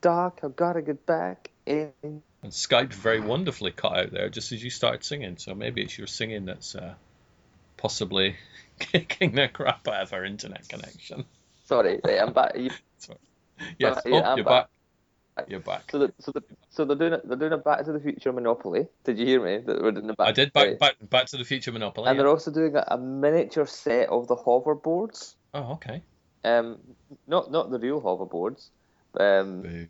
Doc, I've got to get back in. And Skype very wonderfully cut out there just as you started singing. So maybe it's your singing that's uh, possibly *laughs* kicking the crap out of our internet connection. Sorry, I'm back. You- Yes. Uh, yeah, oh, I'm you're back. back. You're back. So, the, so, the, so they're doing it. They're doing a Back to the Future Monopoly. Did you hear me? That we're doing a back. I did back, back back to the Future Monopoly. And yeah. they're also doing a, a miniature set of the hoverboards. Oh, okay. Um, not not the real hoverboards, um, Boo.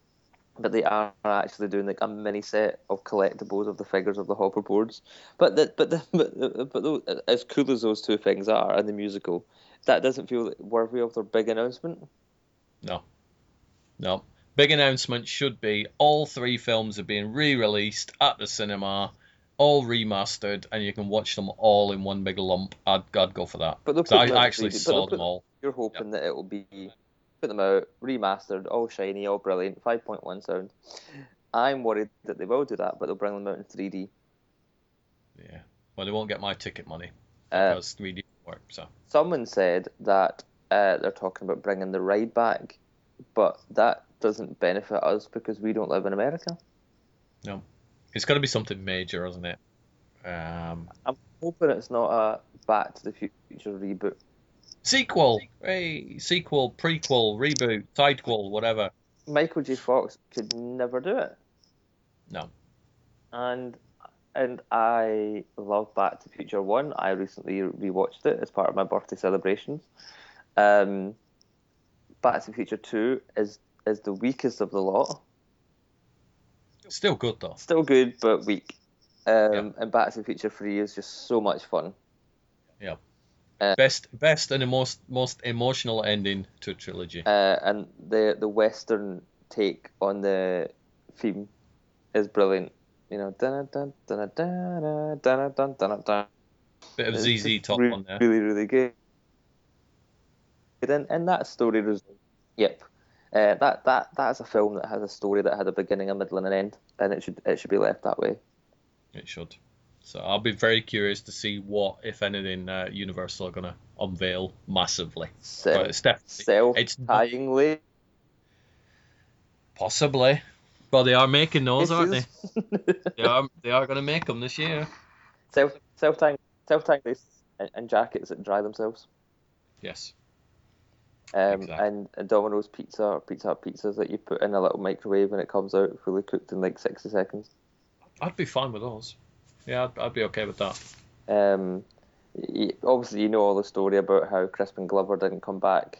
but they are actually doing like a mini set of collectibles of the figures of the hoverboards. But the, but the, *laughs* but the, but those, as cool as those two things are and the musical, that doesn't feel worthy of their big announcement. No. No. Big announcement should be all three films are being re-released at the cinema, all remastered, and you can watch them all in one big lump. I'd, I'd go for that. But put them I actually saw they'll them all. You're hoping that it will be put them out remastered, all shiny, all brilliant, 5.1 sound. I'm worried that they will do that, but they'll bring them out in 3D. Yeah. Well, they won't get my ticket money Uh, 3D work. So someone said that uh, they're talking about bringing the ride back, but that doesn't benefit us because we don't live in America. no, it's got to be something major, isn't it? Um, I'm hoping it's not a Back to the Future reboot. sequel, hey, sequel, prequel, reboot, sidequel, whatever. Michael J. Fox could never do it, No. and and I love Back to the Future One. I recently rewatched it as part of my birthday celebrations. Um, Back to the Future Two is is the weakest of the lot. Still good though. Still good, but weak. Um, Yeah. And Back to the Future Three is just so much fun. Yeah. Best, best, and the most most emotional ending to a trilogy. uh, and the the western take on the theme is brilliant. You know, dun dun dun dun dun dun dun dun. Bit of It's ZZ Top re- on there. Really, really good. And and that story was, yep. Uh, that that that's a film that has a story that had a beginning, a middle, and an end, and it should it should be left that way. It should. So I'll be very curious to see what, if anything, uh, Universal are going to unveil massively. But Self it's definitely self it's not- tyingly. possibly. Well, they are making those, aren't they? They are. They are going to make them this year. self self tying self tying and jackets that dry themselves. Yes. Um, Exactly. and, and Domino's pizza or Pizza Hut pizzas that you put in a little microwave and it comes out fully cooked in like 60 seconds. I'd be fine with those. Yeah, I'd, I'd be okay with that. Um, obviously, you know all the story about how Crispin Glover didn't come back.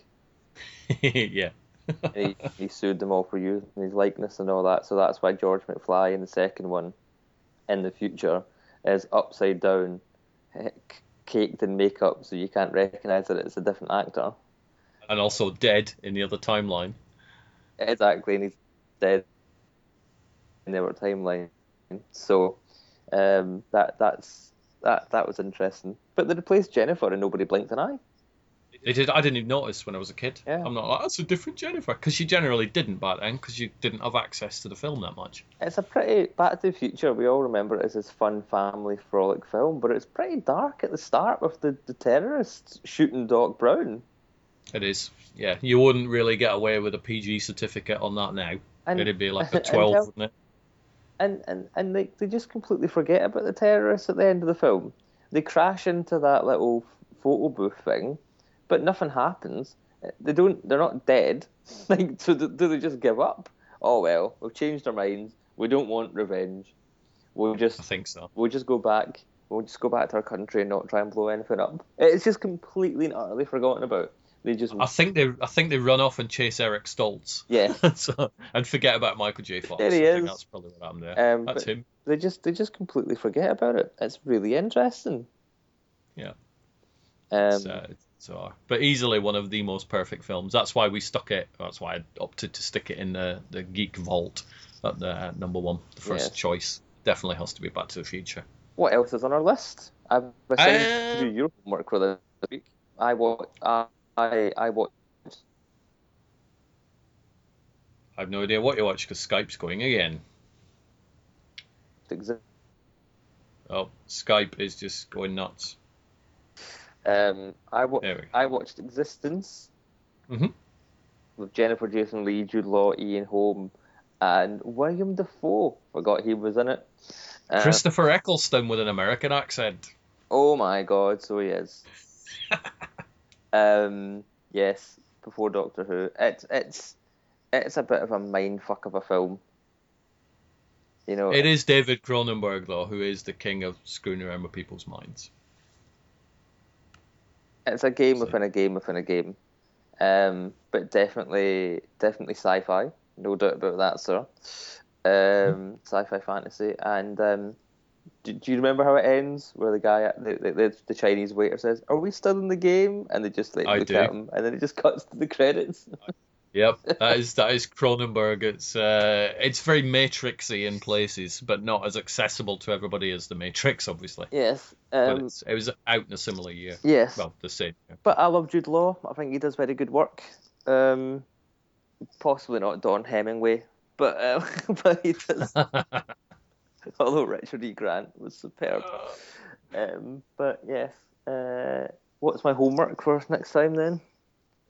*laughs* yeah. *laughs* He, he sued them all for using his likeness and all that. So that's why George McFly in the second one, in the future, is upside down, caked in makeup, so you can't recognise that it's a different actor. And also dead in the other timeline. Exactly, and he's dead in their timeline. So um, that that's that that was interesting. But they replaced Jennifer and nobody blinked an eye. They did. I didn't even notice when I was a kid. Yeah. I'm not like that's a different Jennifer because you generally didn't back then because you didn't have access to the film that much. It's a pretty Back to the Future. We all remember it as this fun family frolic film, but it's pretty dark at the start with the, the terrorists shooting Doc Brown. It is. Yeah, you wouldn't really get away with a PG certificate on that now. And, It'd be like a *laughs* 12, tell- wouldn't it? and and and they, they just completely forget about the terrorists at the end of the film. They crash into that little photo booth thing, but nothing happens. They don't. They're not dead. *laughs* Like, so do, do they just give up? Oh well, we've changed our minds. We don't want revenge. We'll I just think so. we'll just go back. We'll just go back to our country and not try and blow anything up. It's just completely and utterly forgotten about. They just I think they. I think they run off and chase Eric Stoltz. yeah. *laughs* so, and forget about Michael J. Fox. There he I think is. that's probably what happened there. Um, that's him. They just they just completely forget about it. It's really interesting. Yeah. Um, It's, uh, all right. but easily one of the most perfect films. That's why we stuck it. That's why I opted to stick it in the the geek vault at the uh, number one, the first Yeah. choice. Definitely has to be Back to the Future. What else is on our list? I've assigned Uh, you your homework for this week. I watch. I I I watched I have no idea what you watch because Skype's going again. Exi- Oh, Skype is just going nuts. Um, I wa- There we go. I watched eXistenZ Mhm. with Jennifer Jason Leigh, Jude Law, Ian Holm, and William Dafoe. Forgot he was in it. Uh, Christopher Eccleston with an American accent. Oh my god, so he is. *laughs* um, yes, before Doctor Who. It's it's it's a bit of a mind fuck of a film. You know, It is David Cronenberg though, who is the king of screwing around with people's minds. it's a game So- within a game within a game. Um, but definitely definitely sci-fi, no doubt about that, sir. Um, sci-fi fantasy, and um, do, do you remember how it ends? Where the guy, the, the, the Chinese waiter says, "Are we still in the game?" And they just like I look do. at him, and then it just *laughs* cuts to the credits. Yep, that is that is Cronenberg. It's uh, it's very Matrixy in places, but not as accessible to everybody as the Matrix, obviously. yes, um, it was out in a similar year. yes. Well, the same. year. But I love Jude Law. I think he does very good work. Um, possibly not Dom Hemingway, but um, *laughs* but he does. *laughs* *laughs* although Richard E. Grant was superb. Um, but yes, uh, what's my homework for next time then?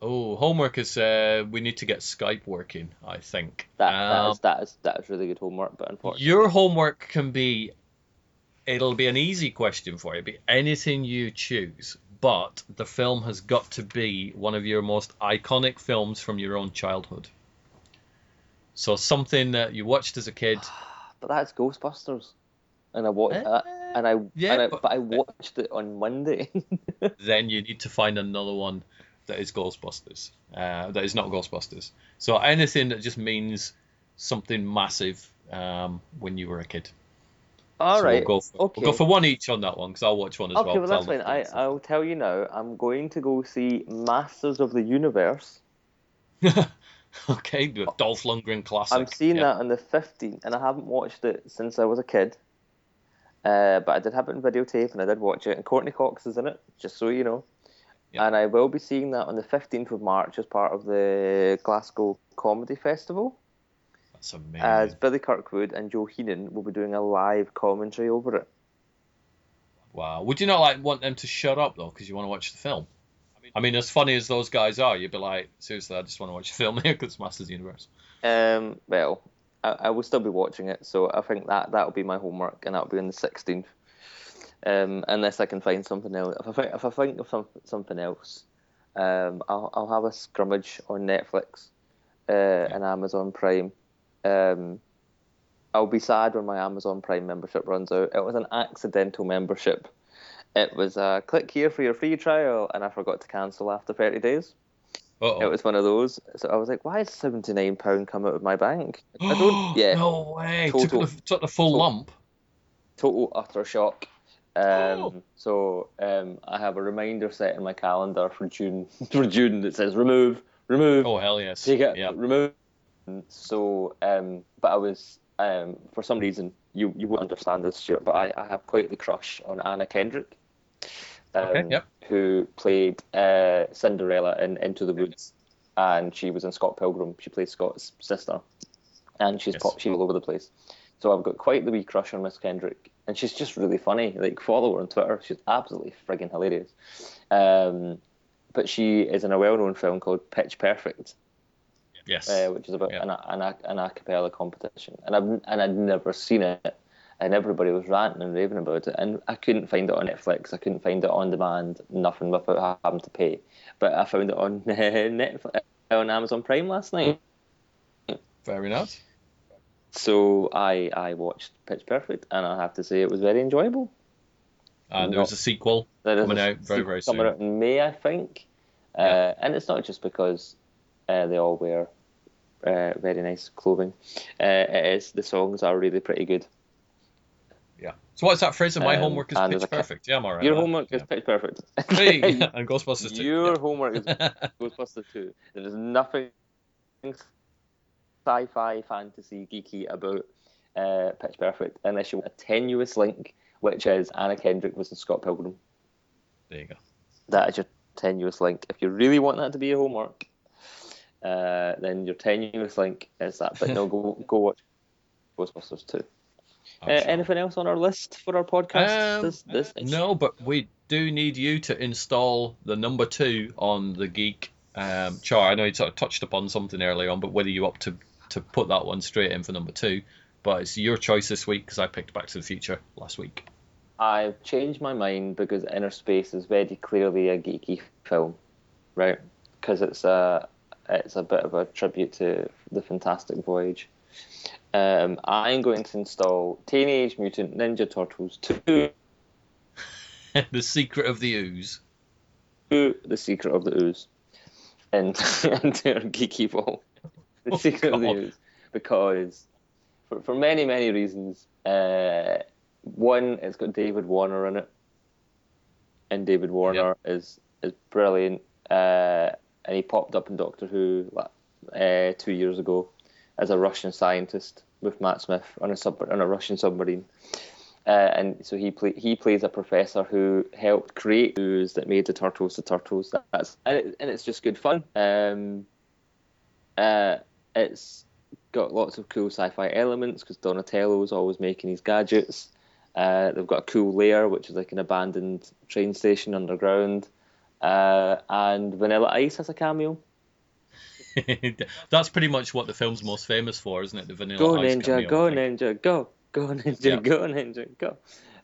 Oh, homework is uh, we need to get Skype working. I think. That that Um, is that is that is really good homework, but unfortunately, Your homework can be it'll be an easy question for you, It'll be anything you choose, but the film has got to be one of your most iconic films from your own childhood. So something that you watched as a kid. *sighs* *sighs* but that's Ghostbusters, and I watched Uh, and I, yeah, and I but- but I watched it on Monday. *laughs* then you need to find another one that is Ghostbusters. Uh, that is not Ghostbusters. So anything that just means something massive um, when you were a kid. All so right, We'll go, for, okay. we'll go for one each on that one because I'll watch one as Okay, well. well 'cause that's I'll fine. I. I'll tell you now. I'm going to go see Masters of the Universe. *laughs* *laughs* okay, the Dolph Lundgren classic. I'm seeing Yeah. that on the 15th, and I haven't watched it since I was a kid. Uh, but I did have it in videotape, and I did watch it. And Courteney Cox is in it, just so you know. Yeah. And I will be seeing that on the 15th of March as part of the Glasgow Comedy Festival, That's amazing. as Billy Kirkwood and Joe Heenan will be doing a live commentary over it. Wow. Would you not like want them to shut up though, because you want to watch the film? I mean, as funny as those guys are, you'd be like, seriously, I just want to watch a film *laughs* here because it's Masters Universe. Um, well, I, I will still be watching it, so I think that that'll be my homework, and that'll be on the 16th. Um, unless I can find something else. If I think, if I think of some, something else, um, I'll I'll have a scrummage on Netflix, uh, and Amazon Prime. Um, I'll be sad when my Amazon Prime membership runs out. It was an accidental membership. It was a click here for your free trial, and I forgot to cancel after 30 days. Uh-oh. It was one of those. So I was like, why is seventy nine pound come out of my bank? I don't. *gasps* Yeah. no way. Total- took, the, took the full total- lump. Total utter shock. Um, Oh. So um, I have a reminder set in my calendar for June. *laughs* For June that says remove, remove, Oh hell yes. take it, Yeah. remove. So, um, but I was um, for some reason you you won't understand this, Stuart, but I, I have quite the crush on Anna Kendrick. Um, Okay, yep. Who played uh, Cinderella in Into the Woods, and she was in Scott Pilgrim. She played Scott's sister, and she's Yes. pop. She's all over the place. So I've got quite the wee crush on Miss Kendrick, and she's just really funny. Like follow her on Twitter. She's absolutely friggin' hilarious. Um, but she is in a well-known film called Pitch Perfect, Yes. uh, which is about Yeah. an, an, a- an a cappella competition, and I've and I'd never seen it, and everybody was ranting and raving about it, and I couldn't find it on Netflix, I couldn't find it on demand, nothing without having to pay, but I found it on *laughs* Netflix on Amazon Prime last night, Very nice. so I I watched Pitch Perfect, and I have to say it was very enjoyable. And No. there's a sequel. There Coming a out very, very coming soon. out in May, I think. Uh, and it's not just because uh, they all wear uh, very nice clothing. Uh, it is the songs are really pretty good. Yeah. So what's that phrase? My Um, homework is pitch a ca- perfect. Yeah, I'm alright. Your with that. homework is pitch perfect. Hey, *laughs* *laughs* and Ghostbusters too. Your homework is *laughs* Ghostbusters 2. There is nothing sci-fi, fantasy, geeky about uh, Pitch Perfect unless you want a tenuous link, which is Anna Kendrick was in Scott Pilgrim. There you go. That is your tenuous link. If you really want that to be your homework, uh, then your tenuous link is that. But no, go go watch Ghostbusters two. Uh, sure. anything else on our list for our podcast? Um, this, this No, but we do need you to install the number two on the Geek um, chart. I know you sort of touched upon something earlier on, but whether you up to to put that one straight in for number two, but it's your choice this week because I picked Back to the Future last week. I've changed my mind because Innerspace is very clearly a geeky film, right? Because it's a it's a bit of a tribute to the Fantastic Voyage. Um, I'm going to install Teenage Mutant Ninja Turtles 2, *laughs* the Secret of the Ooze. The Secret of the Ooze, and *laughs* into our geeky ball. The Oh, Secret of the Ooze, because for, for many many reasons. Uh, one, it's got David Warner in it, and David Warner is is brilliant. Uh, and he popped up in Doctor Who uh, two years ago as a Russian scientist with Matt Smith on a sub on a Russian submarine. Uh, and so he play, he plays a professor who helped create ooze that made the turtles the turtles. That's and, it, and it's just good fun. Um, uh, it's got lots of cool sci-fi elements because Donatello's always making his gadgets. Uh, they've got a cool lair, which is like an abandoned train station underground. Uh, and Vanilla Ice has a cameo. *laughs* That's pretty much what the film's most famous for, isn't it? The Vanilla Go Ice ninja, go thing. ninja, go, go ninja, Yeah. go ninja, go.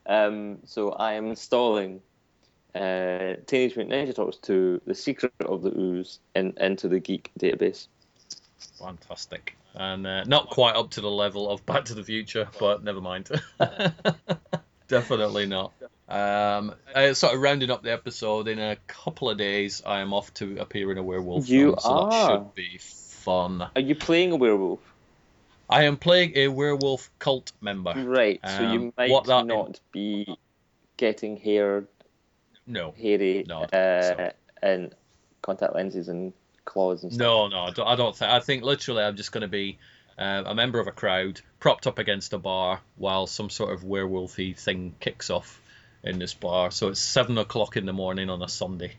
Um, so I am installing uh, Teenage Mutant Ninja Turtles 2, The Secret of the Ooze, in, into the Geek database. Fantastic. And uh, not quite up to the level of Back to the Future, but never mind. *laughs* Definitely not. Um, uh, sort of rounding up the episode, in a couple of days, I am off to appear in a werewolf You film, so that are. should be fun. Are you playing a werewolf? I am playing a werewolf cult member. Right, so Um, you might what that- not be getting hair, No, hairy, No, uh, and contact lenses and claws and stuff. no, no. I don't, I don't think. I think literally, I'm just going to be uh, a member of a crowd, propped up against a bar, while some sort of werewolfy thing kicks off in this bar. So it's seven o'clock in the morning on a Sunday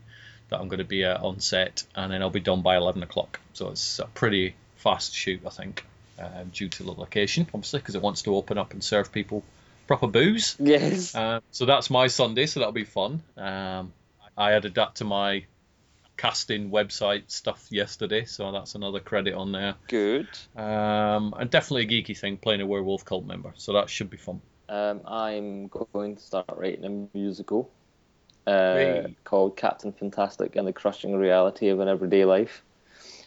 that I'm going to be uh, on set, and then I'll be done by eleven o'clock. So it's a pretty fast shoot, I think, um, due to the location, obviously, because it wants to open up and serve people proper booze. Yes. Uh, so that's my Sunday, so that'll be fun. Um, I added that to my casting website stuff yesterday, so that's another credit on there. Good. Um, and definitely a geeky thing, playing a werewolf cult member, so that should be fun. Um, I'm going to start writing a musical uh, Hey. called Captain Fantastic and the Crushing Reality of an Everyday Life.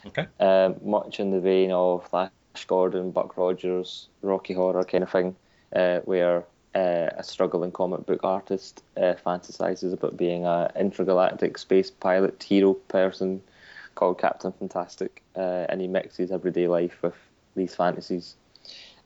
Okay. Um, much in the vein of Flash Gordon, Buck Rogers, Rocky Horror kind of thing, uh, where uh, a struggling comic book artist uh, fantasizes about being an intergalactic space pilot hero person called Captain Fantastic, uh, and he mixes everyday life with these fantasies.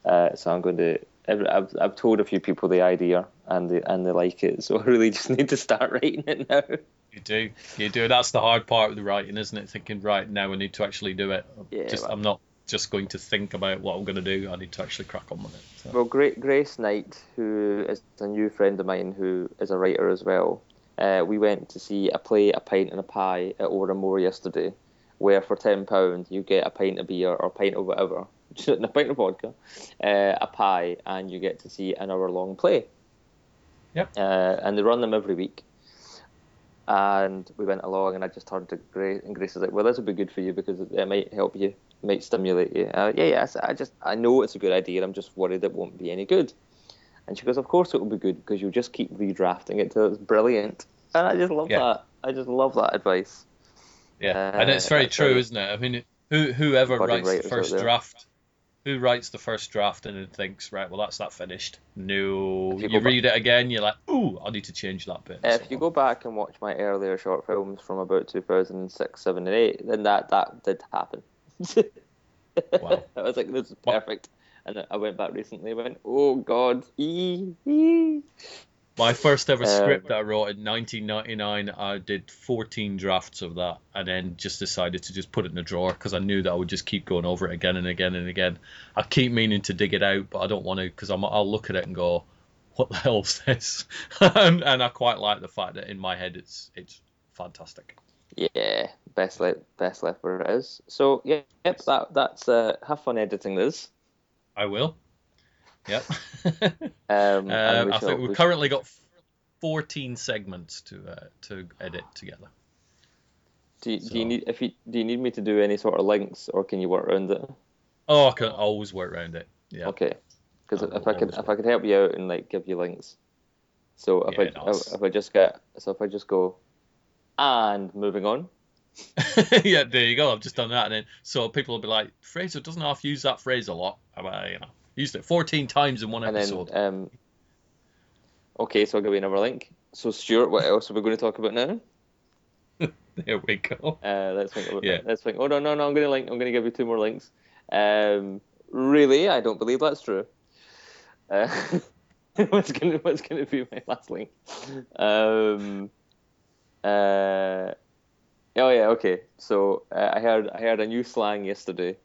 Uh, so I'm going to. I've, I've told a few people the idea and they and they like it. *laughs* So I really just need to start writing it now. You do, you do. That's the hard part of the writing, isn't it? Thinking, right now I need to actually do it. Yeah, just, well- I'm not just going to think about what I'm going to do. I need to actually crack on with it. So. Well, Great Grace Knight, who is a new friend of mine who is a writer as well, uh, we went to see a play, A Pint and a Pie at Oran Mor yesterday, where for £10 you get a pint of beer or a pint of whatever, a pint of vodka, uh, a pie, and you get to see an hour long play. Yep. Uh, and they run them every week. And we went along, and I just turned to Grace, and Grace was like, "Well, this will be good for you because it, it might help you, might stimulate you." Uh, yeah, yeah. I said, I just, I know it's a good idea. I'm just worried it won't be any good. And she goes, "Of course it will be good because you'll just keep redrafting it till it's brilliant." And I just love Yeah. that. I just love that advice. Yeah, Uh, and it's very true, very- isn't it? I mean, who whoever writes the first draft, who writes the first draft and then thinks, right, well, that's that finished. No, If you, you read it again, you're like, ooh, I need to change that bit. If so you on. go back and watch my earlier short films from about 2006, 7, and 8, then that, that did happen. *laughs* Wow. I was like, this is What- perfect. And I went back recently and went, oh God. ee, ee." My first ever Um, script that I wrote in 1999, I did 14 drafts of that, and then just decided to just put it in a drawer because I knew that I would just keep going over it again and again and again. I keep meaning to dig it out, but I don't want to because I'll look at it and go, "What the hell's this?" *laughs* and, and I quite like the fact that in my head it's it's fantastic. Yeah, best left, best left where it is. So yeah, yep, that that's uh, have fun editing this. I will. Yep. *laughs* Um, Um, I think we we've currently got 14 segments to uh, to edit together. Do you, do you need if you do you need me to do any sort of links or can you work around it? Oh, I can always work around it. Yeah. Okay, because if I could if I could help you out and like give you links. So if Yeah, I nice. if I just get so if I just go, and moving on. *laughs* yeah, there you go. I've just done that, and then so people will be like, Fraser doesn't half use that phrase a lot. I'm you know, used it 14 times in one And episode. then, um, okay, so I'll give you another link. So, Stuart, what else are we going to talk about now? *laughs* there we go. Uh, let's think. About, Yeah. Let's think. Oh no, no, no! I'm going to link. I'm going to give you two more links. Um, really, I don't believe that's true. Uh, *laughs* what's going to What's going to be my last link? Um, uh, oh yeah, okay. So uh, I heard I heard a new slang yesterday,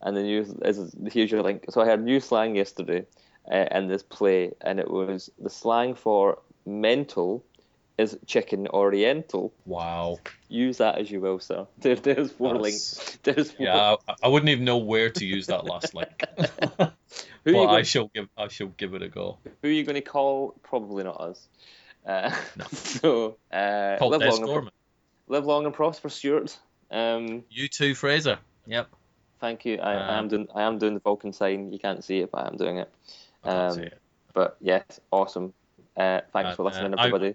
and the new this is here's your link. So I heard new slang yesterday uh, in this play, and it was the slang for mental is chicken oriental. Wow. Use that as you will, sir. *laughs* There, there's four That's- links. There's four. Yeah, I, I wouldn't even know where to use that last link. *laughs* Who but you I shall give I shall give it a go. who are you going to call? Probably not us. Uh, No. *laughs* so uh, live Des long, and, Gorman. live long and prosper, Stuart. Um, You too, Fraser. Yep. Thank you. I, I am Um, doing I am doing the Vulcan sign. You can't see it, but I am doing it. I can't Um, see it. But yes, awesome. Uh, thanks Uh, for listening, uh, everybody.